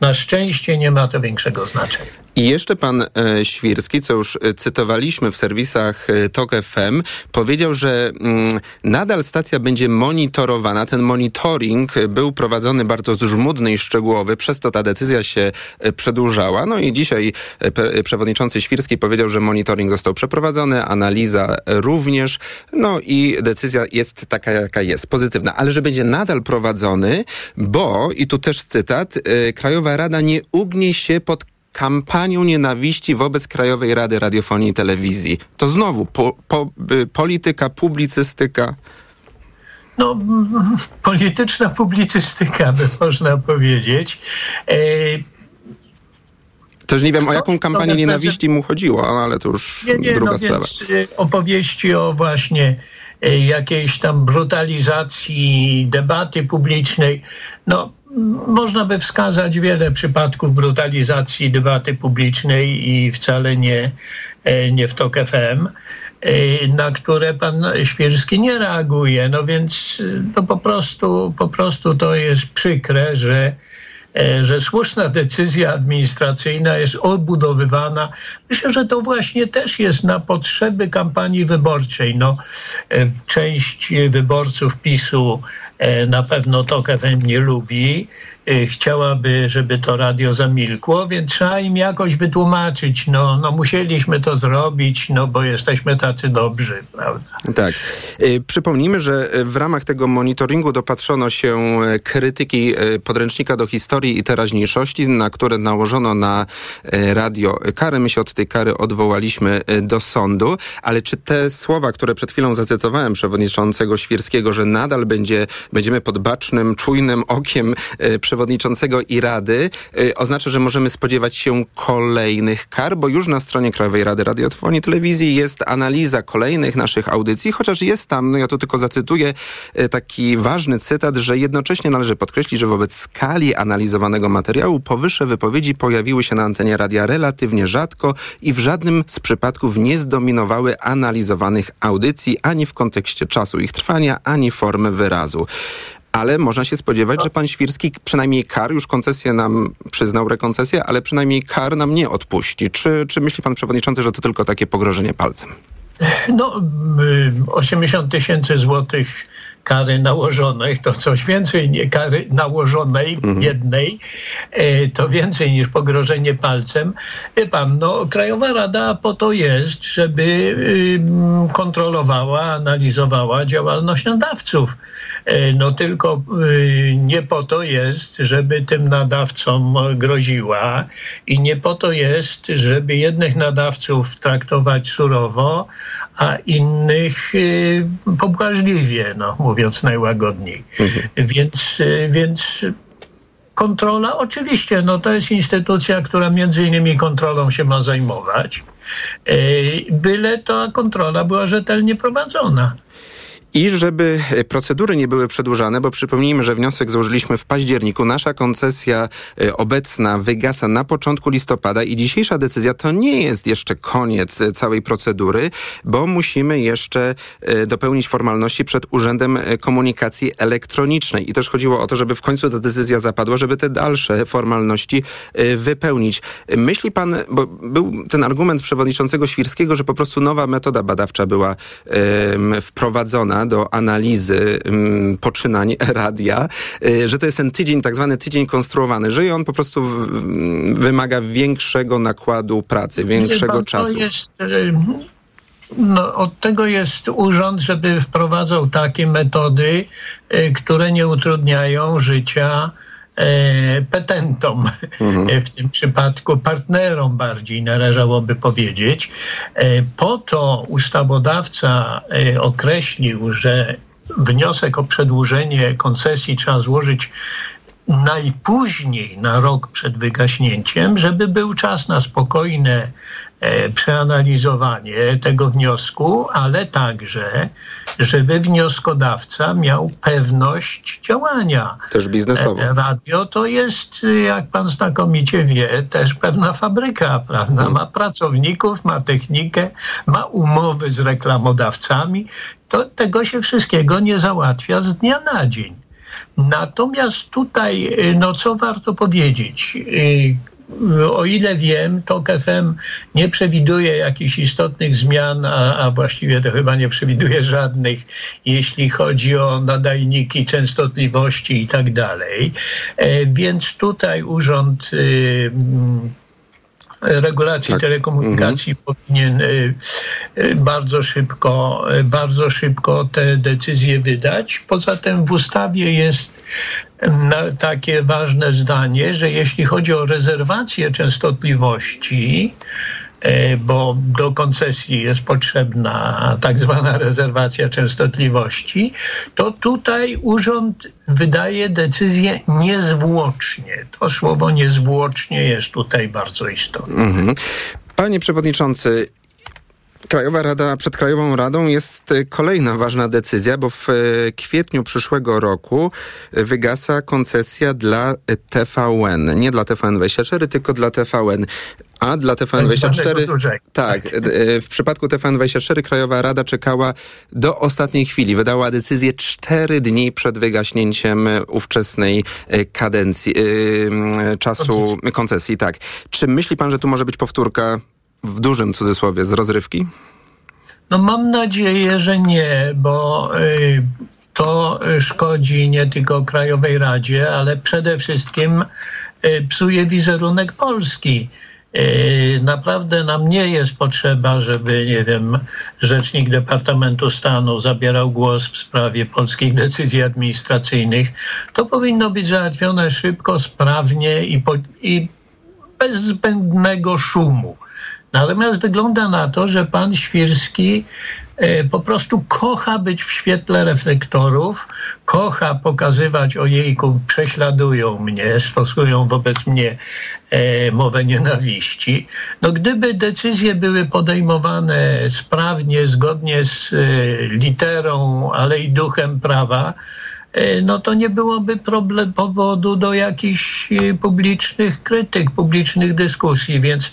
na szczęście nie ma to większego znaczenia. I jeszcze pan e, Świrski, co już e, cytowaliśmy w serwisach e, TOK FM, powiedział, że mm, nadal stacja będzie monitorowana. Ten monitoring był prowadzony bardzo żmudny i szczegółowy, przez to ta decyzja się przedłużała. No i dzisiaj przewodniczący Świrski powiedział, że monitoring został przeprowadzony, analiza również, no i decyzja jest taka, jaka jest, pozytywna, ale że będzie nadal prowadzony, bo, i tu też cytat, Krajowa Rada nie ugnie się pod kampanią nienawiści wobec Krajowej Rady Radiofonii i Telewizji. To znowu po, po, y, polityka, publicystyka. No, polityczna publicystyka, by można powiedzieć. E, Też nie wiem, o jaką kampanię nienawiści mu chodziło, ale to już nie, nie, druga no sprawa. więc e, opowieści o właśnie e, jakiejś tam brutalizacji debaty publicznej, no można by wskazać wiele przypadków brutalizacji debaty publicznej i wcale nie, e, nie w TOK FM e, na które pan Świerski nie reaguje. No więc e, no po, prostu, po prostu to jest przykre, że, że słuszna decyzja administracyjna jest odbudowywana. Myślę, że to właśnie też jest na potrzeby kampanii wyborczej. No, część wyborców PiSu na pewno TOK FM nie lubi. E, Chciałaby, żeby to radio zamilkło, więc trzeba im jakoś wytłumaczyć. No, no musieliśmy to zrobić, no bo jesteśmy tacy dobrzy, prawda? Tak. Y, Przypomnijmy, że y, w ramach tego monitoringu dopatrzono się y, krytyki y, podręcznika do historii i teraźniejszości, na które nałożono na y, radio kary. My się od tej kary odwołaliśmy y, do sądu, ale czy te słowa, które przed chwilą zacytowałem przewodniczącego Świerskiego, że nadal będzie, będziemy pod bacznym, czujnym okiem y, przewodniczącego i Rady, y, oznacza, że możemy spodziewać się kolejnych kar, bo już na stronie Krajowej Rady Radiofonii i Telewizji jest analiza kolejnych naszych audycji, chociaż jest tam, no ja tu tylko zacytuję y, taki ważny cytat, że jednocześnie należy podkreślić, że wobec skali analizowanego materiału powyższe wypowiedzi pojawiły się na antenie radia relatywnie rzadko i w żadnym z przypadków nie zdominowały analizowanych audycji ani w kontekście czasu ich trwania, ani formy wyrazu. Ale można się spodziewać, że pan Świrski przynajmniej kar, już koncesję nam przyznał, rekoncesję, ale przynajmniej kar nam nie odpuści. Czy, czy myśli pan przewodniczący, że to tylko takie pogrożenie palcem? No, mm, 80 tysięcy złotych kary nałożonej, to coś więcej, nie kary nałożonej jednej, e, to więcej niż pogrożenie palcem. Wie pan, no, Krajowa Rada po to jest, żeby kontrolowała, analizowała działalność nadawców. E, No tylko y, nie po to jest, żeby tym nadawcom groziła i nie po to jest, żeby jednych nadawców traktować surowo, a innych y, pobłażliwie, no, mówiąc najłagodniej. Więc, y, więc kontrola, oczywiście, no to jest instytucja, która między innymi kontrolą się ma zajmować. Y, Byle ta kontrola była rzetelnie prowadzona. I żeby procedury nie były przedłużane, bo przypomnijmy, że wniosek złożyliśmy w październiku. Nasza koncesja e, obecna wygasa na początku listopada i dzisiejsza decyzja to nie jest jeszcze koniec e, całej procedury, bo musimy jeszcze e, dopełnić formalności przed Urzędem Komunikacji Elektronicznej. I też chodziło o to, żeby w końcu ta decyzja zapadła, żeby te dalsze formalności wypełnić. Myśli pan, bo był ten argument przewodniczącego Świrskiego, że po prostu nowa metoda badawcza była wprowadzona do analizy um, poczynań radia, y, że to jest ten tydzień, tak zwany tydzień konstruowany, że on po prostu w, wymaga większego nakładu pracy, większego pan, czasu. Jest, y, no, od tego jest urząd, żeby wprowadzał takie metody, y, które nie utrudniają życia petentom, mhm. w tym przypadku partnerom bardziej należałoby powiedzieć. E, po to ustawodawca e, określił, że wniosek o przedłużenie koncesji trzeba złożyć najpóźniej na rok przed wygaśnięciem, żeby był czas na spokojne E, przeanalizowanie tego wniosku, ale także, żeby wnioskodawca miał pewność działania. Też biznesowo. E, radio to jest, jak pan znakomicie wie, też pewna fabryka, prawda? Hmm. Ma pracowników, ma technikę, ma umowy z reklamodawcami. To tego się wszystkiego nie załatwia z dnia na dzień. Natomiast tutaj, no co warto powiedzieć? o ile wiem, TOK FM nie przewiduje jakichś istotnych zmian, a, a, właściwie to chyba nie przewiduje żadnych, jeśli chodzi o nadajniki, częstotliwości i tak dalej. E, więc tutaj urząd y, regulacji tak. telekomunikacji mhm. powinien y, y, bardzo szybko, y, bardzo szybko te decyzje wydać. Poza tym w ustawie jest takie ważne zdanie, że jeśli chodzi o rezerwację częstotliwości, bo do koncesji jest potrzebna tak zwana rezerwacja częstotliwości, to tutaj urząd wydaje decyzję niezwłocznie. To słowo niezwłocznie jest tutaj bardzo istotne. Mhm. Panie przewodniczący, Krajowa Rada, przed Krajową Radą jest y, kolejna ważna decyzja, bo w y, kwietniu przyszłego roku wygasa koncesja dla TVN. Nie dla TVN24, tylko dla TVN. A dla TVN24. Tak, y, w przypadku TVN24 Krajowa Rada czekała do ostatniej chwili. Wydała decyzję cztery dni przed wygaśnięciem ówczesnej kadencji, czasu koncesji. Tak. Czy myśli pan, że tu może być powtórka w dużym cudzysłowie z rozrywki? No mam nadzieję, że nie, bo y, to szkodzi nie tylko Krajowej Radzie, ale przede wszystkim y, psuje wizerunek Polski. Y, naprawdę nam nie jest potrzeba, żeby, nie wiem, rzecznik Departamentu Stanu zabierał głos w sprawie polskich decyzji administracyjnych. To powinno być załatwione szybko, sprawnie i, po, i bez zbędnego szumu. Natomiast wygląda na to, że pan Świrski po prostu kocha być w świetle reflektorów, kocha pokazywać ojejku, prześladują mnie, stosują wobec mnie e, mowę nienawiści. No gdyby decyzje były podejmowane sprawnie, zgodnie z e, literą, ale i duchem prawa, E, no to nie byłoby problem, powodu do jakichś e, publicznych krytyk, publicznych dyskusji, więc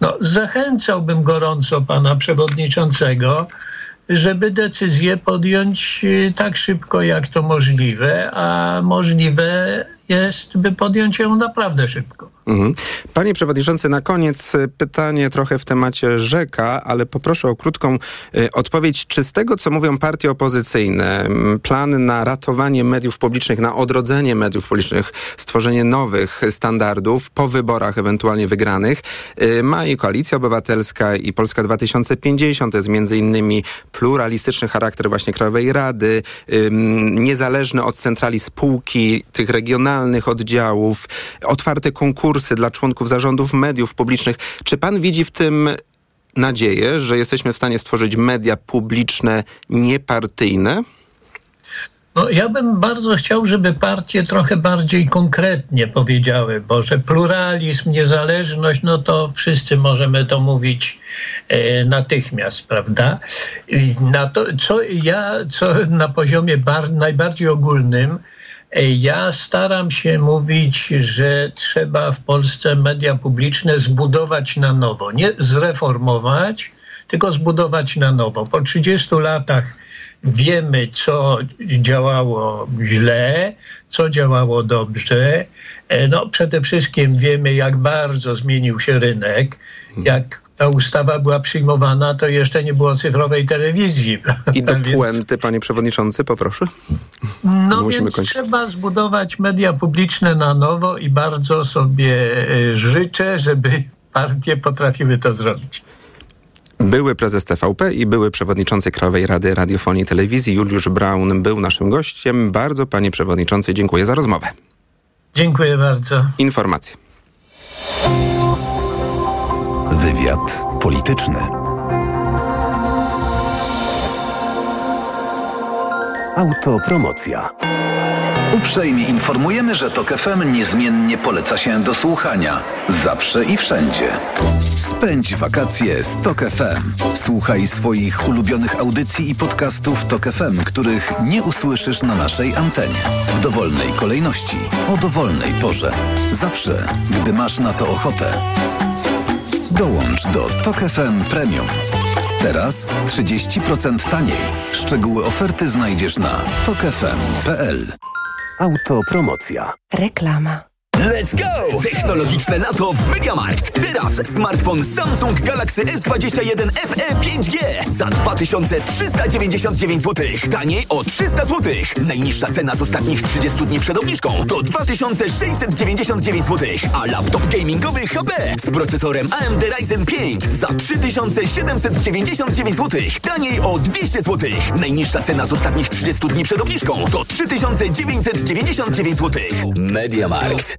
no, zachęcałbym gorąco pana przewodniczącego, żeby decyzję podjąć e, tak szybko, jak to możliwe, a możliwe jest, by podjąć ją naprawdę szybko. Mhm. Panie Przewodniczący, na koniec y, pytanie trochę w temacie rzeka, ale poproszę o krótką y, odpowiedź. Czy z tego, co mówią partie opozycyjne, plan na ratowanie mediów publicznych, na odrodzenie mediów publicznych, stworzenie nowych standardów po wyborach ewentualnie wygranych, y, ma i Koalicja Obywatelska i Polska 2050, to jest między innymi pluralistyczny charakter właśnie Krajowej Rady, niezależne od centrali spółki, tych regionalnych oddziałów, otwarte konkursy, kursy dla członków zarządów mediów publicznych. Czy pan widzi w tym nadzieję, że jesteśmy w stanie stworzyć media publiczne niepartyjne? No, ja bym bardzo chciał, żeby partie trochę bardziej konkretnie powiedziały, bo że pluralizm, niezależność, no to wszyscy możemy to mówić e, natychmiast, prawda? Na to, co ja, co na poziomie bar, najbardziej ogólnym, ja staram się mówić, że trzeba w Polsce media publiczne zbudować na nowo. Nie zreformować, tylko zbudować na nowo. Po 30 latach wiemy, co działało źle, co działało dobrze. E, no, przede wszystkim wiemy, jak bardzo zmienił się rynek, jak ta ustawa była przyjmowana, to jeszcze nie było cyfrowej telewizji. I do puenty, panie przewodniczący, poproszę. No więc kończyć. trzeba zbudować media publiczne na nowo i bardzo sobie e, życzę, żeby partie potrafiły to zrobić. Były prezes TVP i były przewodniczący Krajowej Rady Radiofonii i Telewizji Juliusz Braun był naszym gościem. Bardzo panie przewodniczący dziękuję za rozmowę. Dziękuję bardzo. Informacje. Wywiad polityczny. Autopromocja. Uprzejmie informujemy, że TOK FM niezmiennie poleca się do słuchania. Zawsze i wszędzie. Spędź wakacje z TOK FM. Słuchaj swoich ulubionych audycji i podcastów TOK FM, których nie usłyszysz na naszej antenie. W dowolnej kolejności, o dowolnej porze. Zawsze, gdy masz na to ochotę. Dołącz do TOK FM Premium. Teraz 30% taniej. Szczegóły oferty znajdziesz na tokefm.pl. Autopromocja. Reklama. Let's go! Technologiczne lato w MediaMarkt. Teraz smartfon Samsung Galaxy S21 FE 5G za 2399 zł. Taniej o 300 zł. Najniższa cena z ostatnich 30 dni przed obniżką to 2699 zł. A laptop gamingowy HP z procesorem AMD Ryzen 5 za 3799 zł. Taniej o 200 zł. Najniższa cena z ostatnich 30 dni przed obniżką to 3999 zł. MediaMarkt.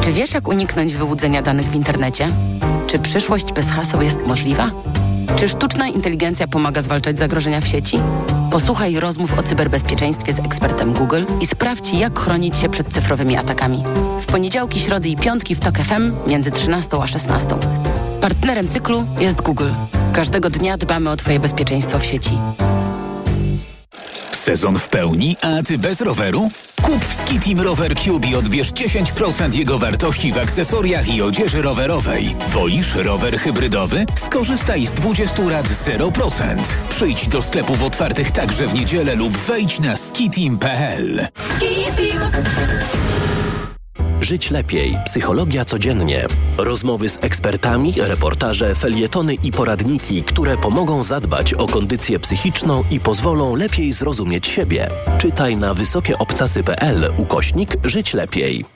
Czy wiesz, jak uniknąć wyłudzenia danych w internecie? Czy przyszłość bez haseł jest możliwa? Czy sztuczna inteligencja pomaga zwalczać zagrożenia w sieci? Posłuchaj rozmów o cyberbezpieczeństwie z ekspertem Google i sprawdź, jak chronić się przed cyfrowymi atakami. W poniedziałki, środy i piątki w TOK FM między 13 a 16. Partnerem cyklu jest Google. Każdego dnia dbamy o Twoje bezpieczeństwo w sieci. Sezon w pełni, a ty bez roweru? Kup w Skitim Rower Cube i odbierz 10% jego wartości w akcesoriach i odzieży rowerowej. Wolisz rower hybrydowy? Skorzystaj z 20 lat 0%. Przyjdź do sklepów otwartych także w niedzielę lub wejdź na skitim.pl. Skitim! Żyć lepiej. Psychologia codziennie. Rozmowy z ekspertami, reportaże, felietony i poradniki, które pomogą zadbać o kondycję psychiczną i pozwolą lepiej zrozumieć siebie. Czytaj na wysokieobcasy.pl ukośnik Żyć lepiej.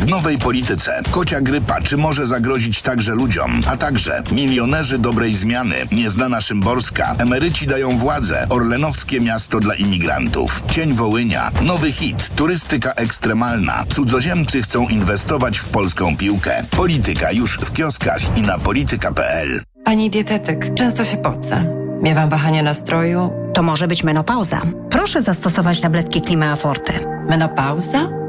W nowej polityce kocia grypa czy może zagrozić także ludziom, a także milionerzy dobrej zmiany, nieznana Szymborska, emeryci dają władzę, orlenowskie miasto dla imigrantów, cień Wołynia, nowy hit, turystyka ekstremalna, cudzoziemcy chcą inwestować w polską piłkę. Polityka już w kioskach i na polityka.pl. Pani dietetyk, często się pocę. Miewam wahania nastroju. To może być menopauza. Proszę zastosować tabletki Klimea Forte. Menopauza?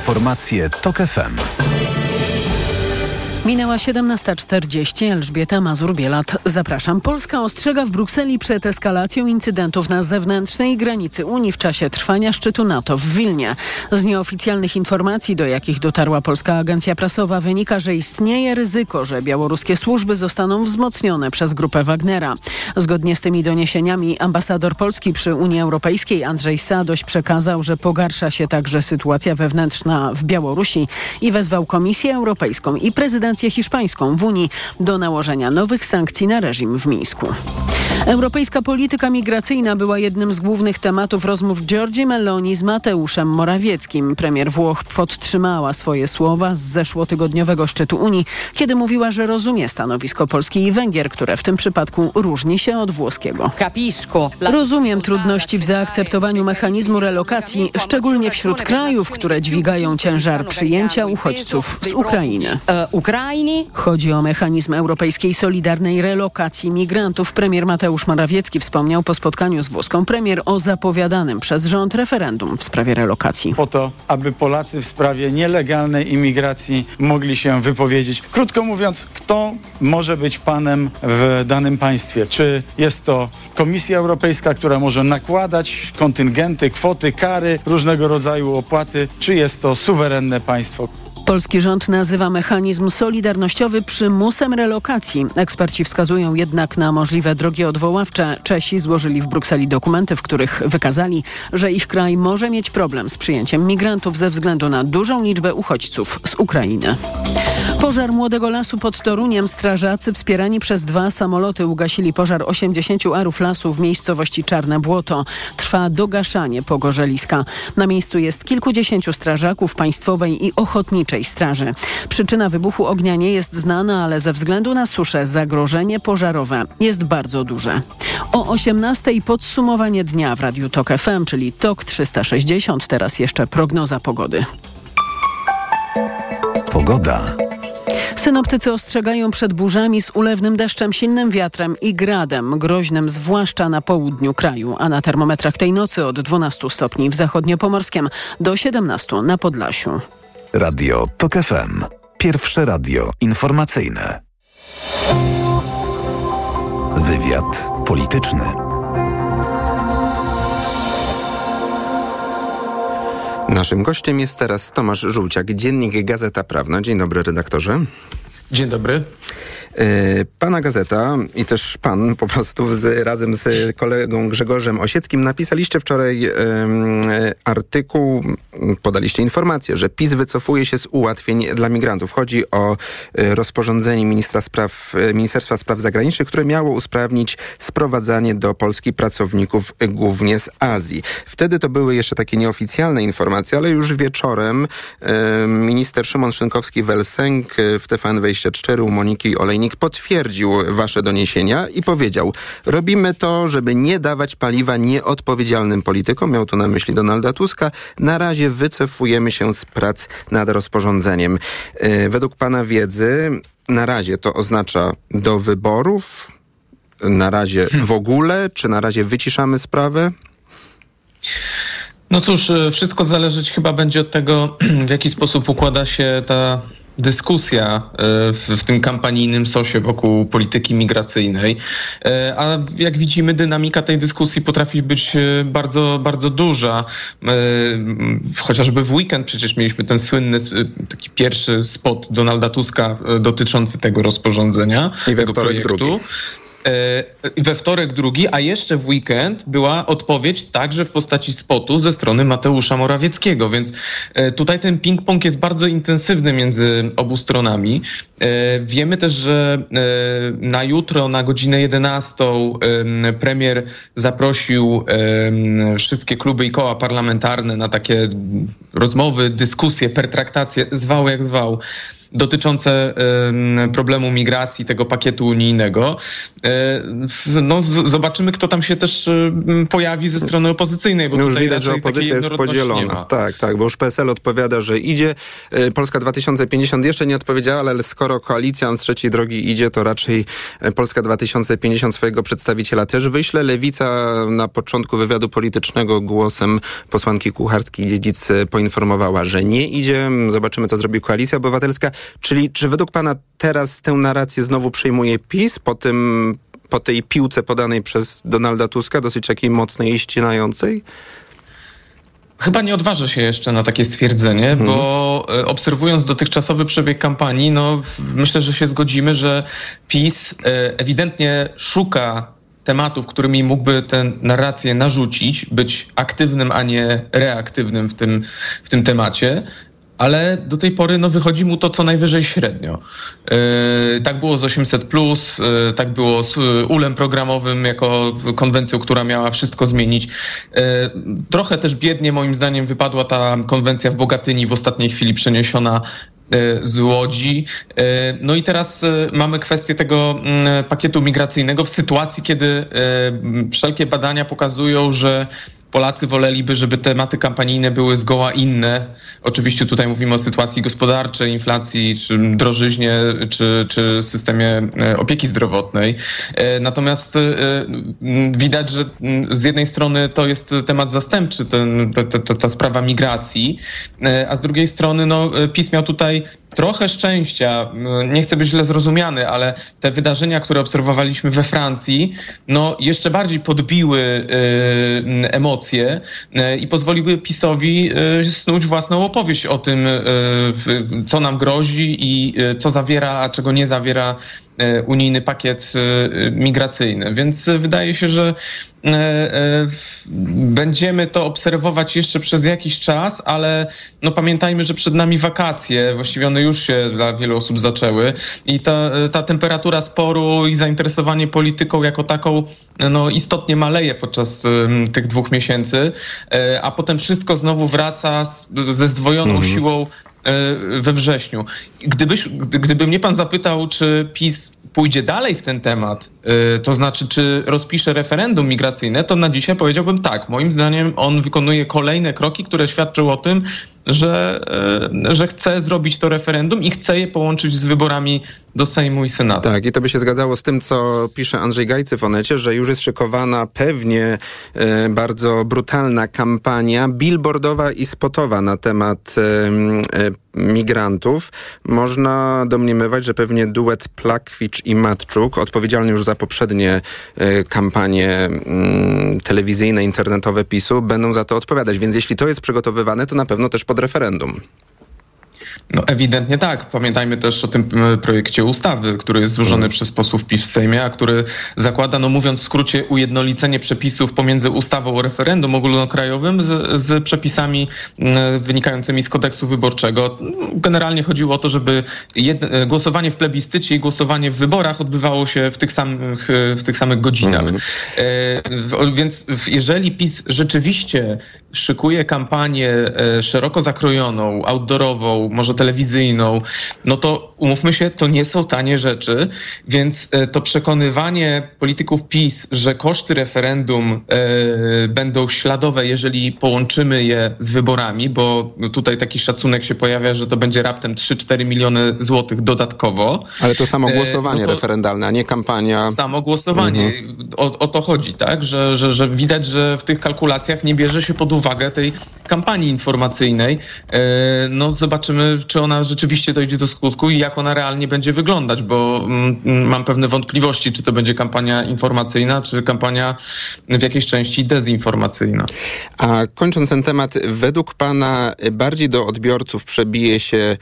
Informacje TOK FM. Minęła 17.40. Elżbieta Mazur-Bielat. Zapraszam. Polska ostrzega w Brukseli przed eskalacją incydentów na zewnętrznej granicy Unii w czasie trwania szczytu NATO w Wilnie. Z nieoficjalnych informacji, do jakich dotarła polska agencja prasowa, wynika, że istnieje ryzyko, że białoruskie służby zostaną wzmocnione przez grupę Wagnera. Zgodnie z tymi doniesieniami ambasador Polski przy Unii Europejskiej Andrzej Sadoś przekazał, że pogarsza się także sytuacja wewnętrzna w Białorusi i wezwał Komisję Europejską i prezydencję hiszpańską w Unii do nałożenia nowych sankcji na reżim w Mińsku. Europejska polityka migracyjna była jednym z głównych tematów rozmów Giorgi Meloni z Mateuszem Morawieckim. Premier Włoch podtrzymała swoje słowa z zeszłotygodniowego szczytu Unii, kiedy mówiła, że rozumie stanowisko Polski i Węgier, które w tym przypadku różni się od włoskiego. Rozumiem trudności w zaakceptowaniu mechanizmu relokacji, szczególnie wśród krajów, które dźwigają ciężar przyjęcia uchodźców z Ukrainy. Chodzi o mechanizm europejskiej solidarnej relokacji migrantów. Premier Mateusz Morawiecki wspomniał po spotkaniu z włoską premier o zapowiadanym przez rząd referendum w sprawie relokacji. Po to, aby Polacy w sprawie nielegalnej imigracji mogli się wypowiedzieć. Krótko mówiąc, kto może być panem w danym państwie? Czy jest to Komisja Europejska, która może nakładać kontyngenty, kwoty, kary, różnego rodzaju opłaty, czy jest to suwerenne państwo? Polski rząd nazywa mechanizm solidarnościowy przymusem relokacji. Eksperci wskazują jednak na możliwe drogi odwoławcze. Czesi złożyli w Brukseli dokumenty, w których wykazali, że ich kraj może mieć problem z przyjęciem migrantów ze względu na dużą liczbę uchodźców z Ukrainy. Pożar Młodego Lasu pod Toruniem. Strażacy wspierani przez dwa samoloty ugasili pożar 80 arów lasu w miejscowości Czarne Błoto. Trwa dogaszanie pogorzeliska. Na miejscu jest kilkudziesięciu strażaków państwowej i ochotniczej straży. Przyczyna wybuchu ognia nie jest znana, ale ze względu na suszę zagrożenie pożarowe jest bardzo duże. O 18 podsumowanie dnia w Radiu TOK FM, czyli TOK 360. Teraz jeszcze prognoza pogody. Pogoda. Synoptycy ostrzegają przed burzami z ulewnym deszczem, silnym wiatrem i gradem, groźnym zwłaszcza na południu kraju, a na termometrach tej nocy od 12 stopni w zachodniopomorskiem do 17 na Podlasiu. Radio TOK FM. Pierwsze radio informacyjne. Wywiad polityczny. Naszym gościem jest teraz Tomasz Żółciak, Dziennik Gazeta Prawna. Dzień dobry, redaktorze. Dzień dobry. Pana gazeta i też pan po prostu z, razem z kolegą Grzegorzem Osieckim napisaliście wczoraj artykuł, podaliście informację, że PiS wycofuje się z ułatwień dla migrantów. Chodzi o rozporządzenie ministra spraw, Ministerstwa Spraw Zagranicznych, które miało usprawnić sprowadzanie do Polski pracowników głównie z Azji. Wtedy to były jeszcze takie nieoficjalne informacje, ale już wieczorem um, minister Szymon Szynkowski-Welsenk w TVN24 u Moniki Olej Olejnik potwierdził wasze doniesienia i powiedział, robimy to, żeby nie dawać paliwa nieodpowiedzialnym politykom, miał tu na myśli Donalda Tuska, na razie wycofujemy się z prac nad rozporządzeniem. Według pana wiedzy na razie to oznacza do wyborów, na razie w ogóle, czy na razie wyciszamy sprawę? No cóż, wszystko zależeć chyba będzie od tego, w jaki sposób układa się ta dyskusja w, w, tym kampanijnym sosie wokół polityki migracyjnej. A jak widzimy, dynamika tej dyskusji potrafi być bardzo, bardzo duża. Chociażby w weekend przecież mieliśmy ten słynny taki pierwszy spot Donalda Tuska dotyczący tego rozporządzenia. I we wtorek drugi we wtorek drugi, a jeszcze w weekend była odpowiedź także w postaci spotu ze strony Mateusza Morawieckiego, więc tutaj ten ping-pong jest bardzo intensywny między obu stronami. Wiemy też, że na jutro, na godzinę 11 premier zaprosił wszystkie kluby i koła parlamentarne na takie rozmowy, dyskusje, pertraktacje, zwał jak zwał dotyczące problemu migracji, tego pakietu unijnego. No, zobaczymy, kto tam się też pojawi ze strony opozycyjnej. Bo no już widać, że opozycja jest podzielona. Tak, tak, bo już PSL odpowiada, że idzie. Polska 2050 jeszcze nie odpowiedziała, ale skoro koalicja z trzeciej drogi idzie, to raczej Polska 2050 swojego przedstawiciela też wyśle. Lewica na początku wywiadu politycznego głosem posłanki Kucharskiej-Dziedzic poinformowała, że nie idzie. Zobaczymy, co zrobi Koalicja Obywatelska. Czyli czy według pana teraz tę narrację znowu przejmuje PiS po tym po tej piłce podanej przez Donalda Tuska, dosyć takiej mocnej i ścinającej? Chyba nie odważę się jeszcze na takie stwierdzenie, mhm. bo e, obserwując dotychczasowy przebieg kampanii, no myślę, że się zgodzimy, że PiS e, ewidentnie szuka tematów, którymi mógłby tę narrację narzucić, być aktywnym, a nie reaktywnym w tym, w tym temacie ale do tej pory no, wychodzi mu to co najwyżej średnio. Yy, tak było z 800, yy, tak było z yy, ulem programowym jako konwencją, która miała wszystko zmienić. Yy, trochę też biednie moim zdaniem wypadła ta konwencja w Bogatyni w ostatniej chwili przeniesiona yy, z Łodzi. Yy, no i teraz mamy kwestię tego pakietu migracyjnego w sytuacji, kiedy wszelkie badania pokazują, że Polacy woleliby, żeby tematy kampanijne były zgoła inne. Oczywiście tutaj mówimy o sytuacji gospodarczej, inflacji, czy drożyźnie, czy, czy systemie e, opieki zdrowotnej. E, natomiast e, widać, że z jednej strony to jest temat zastępczy, ten, ta, ta, ta sprawa migracji, a z drugiej strony no, PiS miał tutaj trochę szczęścia, nie chcę być źle zrozumiany, ale te wydarzenia, które obserwowaliśmy we Francji, no jeszcze bardziej podbiły y, emocje y, i pozwoliły PiSowi y, snuć własną opowieść o tym, co nam grozi i co zawiera, a czego nie zawiera unijny pakiet e, migracyjny. Więc wydaje się, że e, będziemy to obserwować jeszcze przez jakiś czas, ale no pamiętajmy, że przed nami wakacje, właściwie one już się dla wielu osób zaczęły i ta, ta temperatura sporu i zainteresowanie polityką jako taką no, istotnie maleje podczas tych dwóch miesięcy, a potem wszystko znowu wraca ze zdwojoną mhm. siłą E, we wrześniu. Gdybyś, gdyby mnie pan zapytał, czy PiS pójdzie dalej w ten temat, e, to znaczy, czy rozpisze referendum migracyjne, to na dzisiaj powiedziałbym tak. Moim zdaniem on wykonuje kolejne kroki, które świadczą o tym, że, e, że chce zrobić to referendum i chce je połączyć z wyborami do Sejmu i Senatu. Tak, i to by się zgadzało z tym, co pisze Andrzej Gajcy w Onecie, że już jest szykowana pewnie e, bardzo brutalna kampania billboardowa i spotowa na temat e, migrantów. Można domniemywać, że pewnie duet Plakwicz i Matczuk, odpowiedzialny już za poprzednie e, kampanie mm, telewizyjne, internetowe PiSu, będą za to odpowiadać. Więc jeśli to jest przygotowywane, to na pewno też pod referendum. No ewidentnie tak. Pamiętajmy też o tym projekcie ustawy, który jest złożony mm. przez posłów PiS w Sejmie, a który zakłada, no mówiąc w skrócie, ujednolicenie przepisów pomiędzy ustawą o referendum ogólnokrajowym z, z przepisami wynikającymi z kodeksu wyborczego. Generalnie chodziło o to, żeby głosowanie w plebiscycie i głosowanie w wyborach odbywało się w tych samych, w tych samych godzinach. Mm. E, więc jeżeli PiS rzeczywiście szykuje kampanię e, szeroko zakrojoną, outdoorową, może telewizyjną, no to umówmy się, to nie są tanie rzeczy, więc e, to przekonywanie polityków PiS, że koszty referendum e, będą śladowe, jeżeli połączymy je z wyborami, bo tutaj taki szacunek się pojawia, że to będzie raptem 3-4 miliony złotych dodatkowo. Ale to samo głosowanie no to referendalne, a nie kampania. Samo głosowanie. Mhm. O, o, to chodzi, tak? Że, że, że widać, że w tych kalkulacjach nie bierze się pod uwagę tej kampanii informacyjnej. E, no zobaczymy, czy ona rzeczywiście dojdzie do skutku i jak ona realnie będzie wyglądać, bo mm, mm, mam pewne wątpliwości, czy to będzie kampania informacyjna, czy kampania w jakiejś części dezinformacyjna. A kończąc ten temat, według pana bardziej do odbiorców przebije się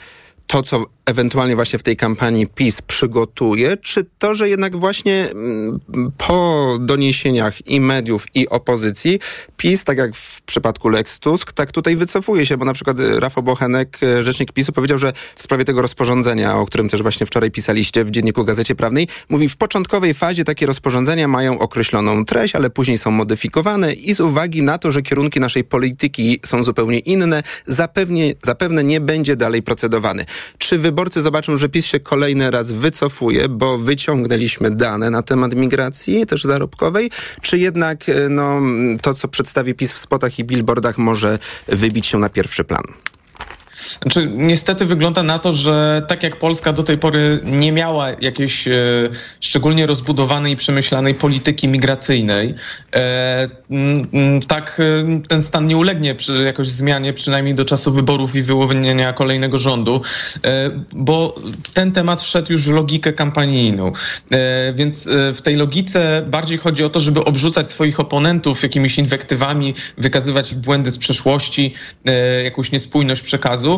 to, co ewentualnie właśnie w tej kampanii PiS przygotuje, czy to, że jednak właśnie mm, po doniesieniach i mediów, i opozycji PiS, tak jak w przypadku Lex Tusk, tak tutaj wycofuje się, bo na przykład Rafał Bochenek, e, rzecznik PiSu, powiedział, że w sprawie tego rozporządzenia, o którym też właśnie wczoraj pisaliście w Dzienniku Gazecie Prawnej, mówi, w początkowej fazie takie rozporządzenia mają określoną treść, ale później są modyfikowane i z uwagi na to, że kierunki naszej polityki są zupełnie inne, zapewnie, zapewne nie będzie dalej procedowany. Czy wy wyborcy zobaczą, że PiS się kolejny raz wycofuje, bo wyciągnęliśmy dane na temat migracji, też zarobkowej, czy jednak e, no, to, co przedstawi PiS w spotach i billboardach może wybić się na pierwszy plan? Znaczy, niestety wygląda na to, że tak jak Polska do tej pory nie miała jakiejś e, szczególnie rozbudowanej i przemyślanej polityki migracyjnej, e, m, tak e, ten stan nie ulegnie przy jakoś zmianie, przynajmniej do czasu wyborów i wyłonienia kolejnego rządu, e, bo ten temat wszedł już w logikę kampanijną. E, więc e, w tej logice bardziej chodzi o to, żeby obrzucać swoich oponentów jakimiś inwektywami, wykazywać błędy z przeszłości, jakąś niespójność przekazu,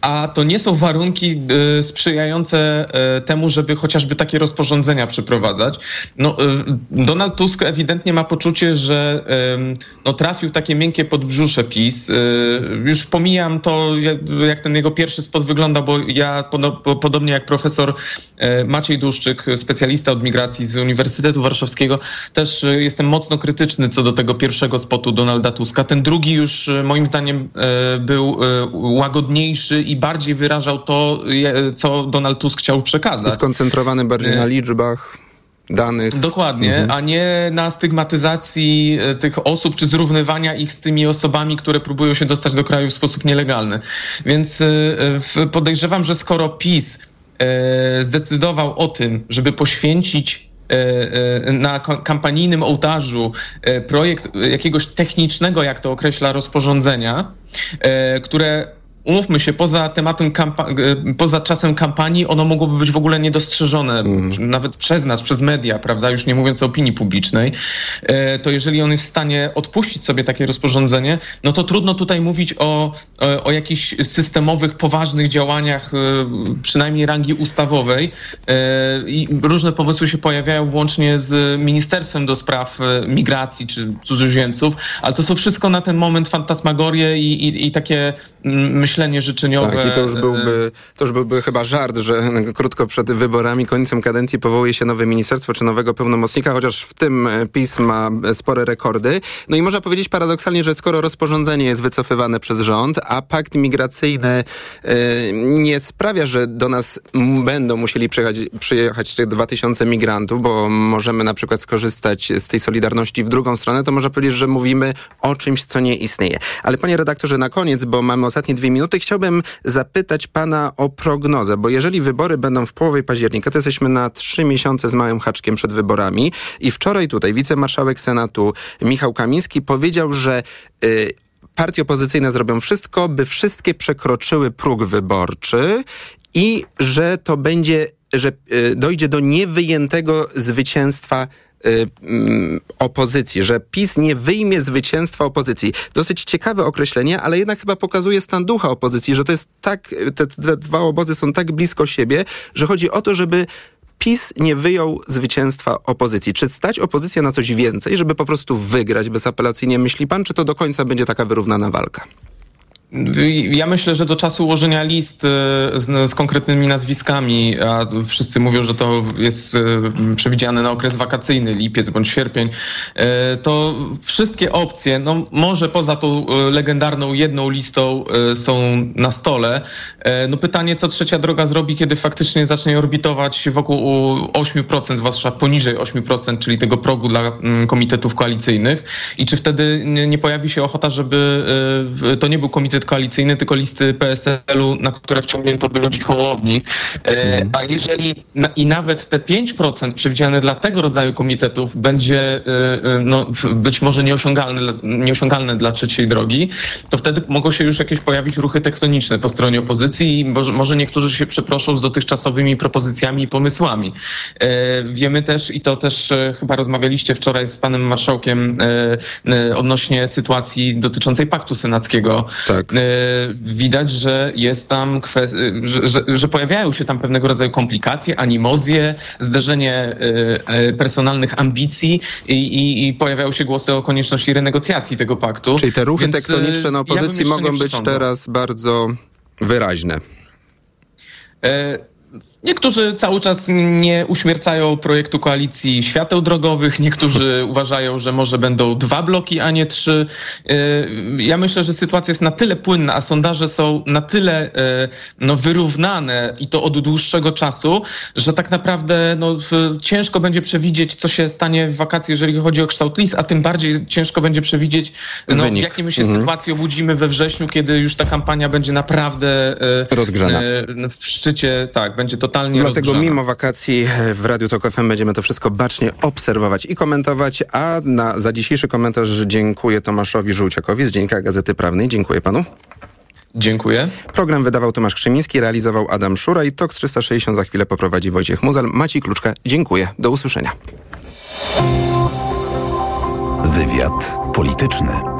a to nie są warunki y, sprzyjające y, temu, żeby chociażby takie rozporządzenia przeprowadzać. No, y, Donald Tusk ewidentnie ma poczucie, że no, trafił takie miękkie podbrzusze PiS. Już pomijam to, jak, jak ten jego pierwszy spot wygląda, bo ja podobnie jak profesor Maciej Duszczyk, specjalista od migracji z Uniwersytetu Warszawskiego, też jestem mocno krytyczny co do tego pierwszego spotu Donalda Tuska. Ten drugi już moim zdaniem był łagodniejszy i bardziej wyrażał to, co Donald Tusk chciał przekazać. Skoncentrowany bardziej na liczbach danych. Dokładnie, mhm. a nie na stygmatyzacji e, tych osób, czy zrównywania ich z tymi osobami, które próbują się dostać do kraju w sposób nielegalny. Więc e, podejrzewam, że skoro PiS e, zdecydował o tym, żeby poświęcić na kampanijnym ołtarzu projekt jakiegoś technicznego, jak to określa, rozporządzenia, które umówmy się, poza tematem, e, poza czasem kampanii, ono mogłoby być w ogóle niedostrzeżone, mm. nawet przez nas, przez media, prawda, już nie mówiąc o opinii publicznej, e, to jeżeli on jest w stanie odpuścić sobie takie rozporządzenie, no to trudno tutaj mówić o, e, o jakichś systemowych, poważnych działaniach, przynajmniej rangi ustawowej. I różne pomysły się pojawiają włącznie z Ministerstwem do Spraw Migracji czy cudzoziemców, ale to są wszystko na ten moment fantasmagorie i, i, i takie, mm, myślę, myślenie życzeniowe. Tak, i to już byłby, to już byłby chyba żart, że krótko przed wyborami, końcem kadencji powołuje się nowe ministerstwo czy nowego pełnomocnika, chociaż w tym e, PiS ma spore rekordy. No i można powiedzieć paradoksalnie, że skoro rozporządzenie jest wycofywane przez rząd, a pakt migracyjny nie sprawia, że do nas będą musieli przyjechać, przyjechać tych 2000 migrantów, bo możemy na przykład skorzystać z tej solidarności w drugą stronę, to można powiedzieć, że mówimy o czymś, co nie istnieje. Ale panie redaktorze, na koniec, bo mamy ostatnie dwie minuty, minuty chciałbym zapytać pana o prognozę, bo jeżeli wybory będą w połowie października, to jesteśmy na trzy miesiące z małym haczkiem przed wyborami. I wczoraj tutaj wicemarszałek Senatu Michał Kamiński powiedział, że y, partie opozycyjne zrobią wszystko, by wszystkie przekroczyły próg wyborczy i że to będzie, że y, dojdzie do niewyjętego zwycięstwa opozycji, że PiS nie wyjmie zwycięstwa opozycji. Dosyć ciekawe określenie, ale jednak chyba pokazuje stan ducha opozycji, że to jest tak, te, te dwa obozy są tak blisko siebie, że chodzi o to, żeby PiS nie wyjął zwycięstwa opozycji. Czy stać opozycja na coś więcej, żeby po prostu wygrać bezapelacyjnie, myśli pan, czy to do końca będzie taka wyrównana walka? Ja myślę, że do czasu ułożenia list e, z, z, konkretnymi nazwiskami, a wszyscy mówią, że to jest e, przewidziane na okres wakacyjny, lipiec bądź sierpień, e, to wszystkie opcje, no może poza tą legendarną jedną listą są na stole. No pytanie, co trzecia droga zrobi, kiedy faktycznie zacznie orbitować wokół 8%, zwłaszcza poniżej 8%, czyli tego progu dla mm, komitetów koalicyjnych i czy wtedy nie pojawi się ochota, żeby to nie był komitet komitet koalicyjny, tylko listy PSL-u, na które wciągnięto by ludzi Hołowni. E, a jeżeli i nawet te 5% przewidziane dla tego rodzaju komitetów będzie e, e, no, być może nieosiągalne, nieosiągalne dla trzeciej drogi, to wtedy mogą się już jakieś pojawić ruchy tektoniczne po stronie opozycji i może niektórzy się przeproszą z dotychczasowymi propozycjami i pomysłami. Wiemy też, i to też chyba rozmawialiście wczoraj z panem marszałkiem odnośnie sytuacji dotyczącej paktu senackiego. Tak. E, widać, że jest tam kwest- że, że, że, pojawiają się tam pewnego rodzaju komplikacje, animozje, zderzenie e, e, personalnych ambicji i, i, i pojawiają się głosy o konieczności renegocjacji tego paktu. Czyli te ruchy Więc tektoniczne na opozycji ja mogą być teraz bardzo wyraźne. Niektórzy cały czas nie uśmiercają projektu koalicji świateł drogowych, niektórzy uważają, że może będą dwa bloki, a nie trzy. Ja myślę, że sytuacja jest na tyle płynna, a sondaże są na tyle no, wyrównane i to od dłuższego czasu, że tak naprawdę no, ciężko będzie przewidzieć, co się stanie w wakacje, jeżeli chodzi o kształt list, a tym bardziej ciężko będzie przewidzieć, no, w jakiej my się mhm. sytuacji obudzimy we wrześniu, kiedy już ta kampania będzie naprawdę rozgrzana. w szczycie, tak, będzie totalnie Dlatego rozgrzana. mimo wakacji w Radiu Tok FM będziemy to wszystko bacznie obserwować i komentować, a na, za dzisiejszy komentarz dziękuję Tomaszowi Żółciakowi z Dziennika Gazety Prawnej. Dziękuję panu. Dziękuję. Program wydawał Tomasz Krzymiński, realizował Adam Szura i TOK 360 za chwilę poprowadzi Wojciech Muzal. Maciej Kluczka, dziękuję. Do usłyszenia. Wywiad polityczny.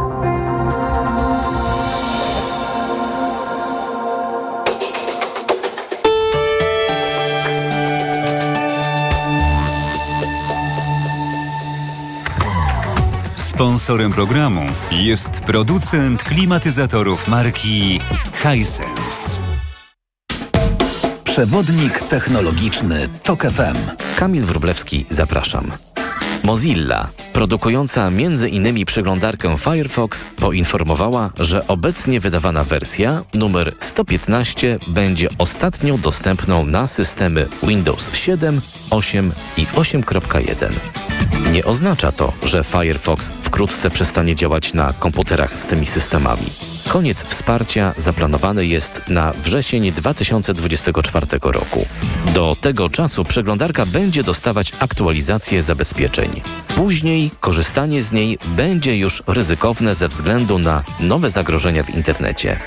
Sponsorem programu jest producent klimatyzatorów marki Hisense. Przewodnik technologiczny TOK FM. Kamil Wrublewski, zapraszam. Mozilla, produkująca m.in. przeglądarkę Firefox, poinformowała, że obecnie wydawana wersja numer 115 będzie ostatnią dostępną na systemy Windows 7, 8 i 8.1. Nie oznacza to, że Firefox wkrótce przestanie działać na komputerach z tymi systemami. Koniec wsparcia zaplanowany jest na wrzesień 2024 roku. Do tego czasu przeglądarka będzie dostawać aktualizacje zabezpieczeń. Później korzystanie z niej będzie już ryzykowne ze względu na nowe zagrożenia w internecie.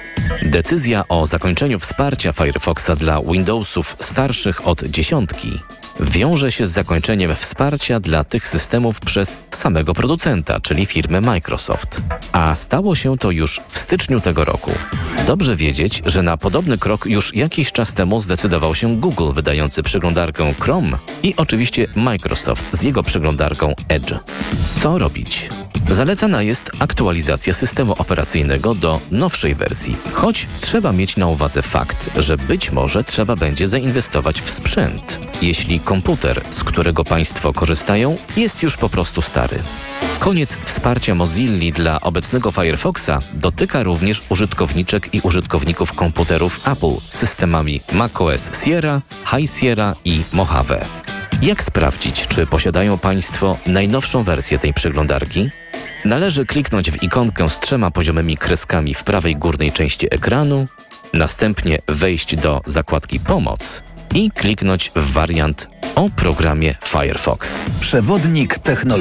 Decyzja o zakończeniu wsparcia Firefoxa dla Windowsów starszych od dziesiątki wiąże się z zakończeniem wsparcia dla tych systemów przez samego producenta, czyli firmę Microsoft. A stało się to już w styczniu tego roku. Dobrze wiedzieć, że na podobny krok już jakiś czas temu zdecydował się Google, wydający przeglądarkę Chrome i oczywiście Microsoft z jego przeglądarką Edge. Co robić? Zalecana jest aktualizacja systemu operacyjnego do nowszej wersji, choć trzeba mieć na uwadze fakt, że być może trzeba będzie zainwestować w sprzęt, jeśli komputer, z którego Państwo korzystają, jest już po prostu stary. Koniec wsparcia Mozilli dla obecnego Firefoxa dotyka również użytkowniczek i użytkowników komputerów Apple z systemami macOS Sierra, High Sierra i Mojave. Jak sprawdzić, czy posiadają Państwo najnowszą wersję tej przeglądarki? Należy kliknąć w ikonkę z trzema poziomymi kreskami w prawej górnej części ekranu, następnie wejść do zakładki Pomoc i kliknąć w wariant o programie Firefox. Przewodnik technologiczny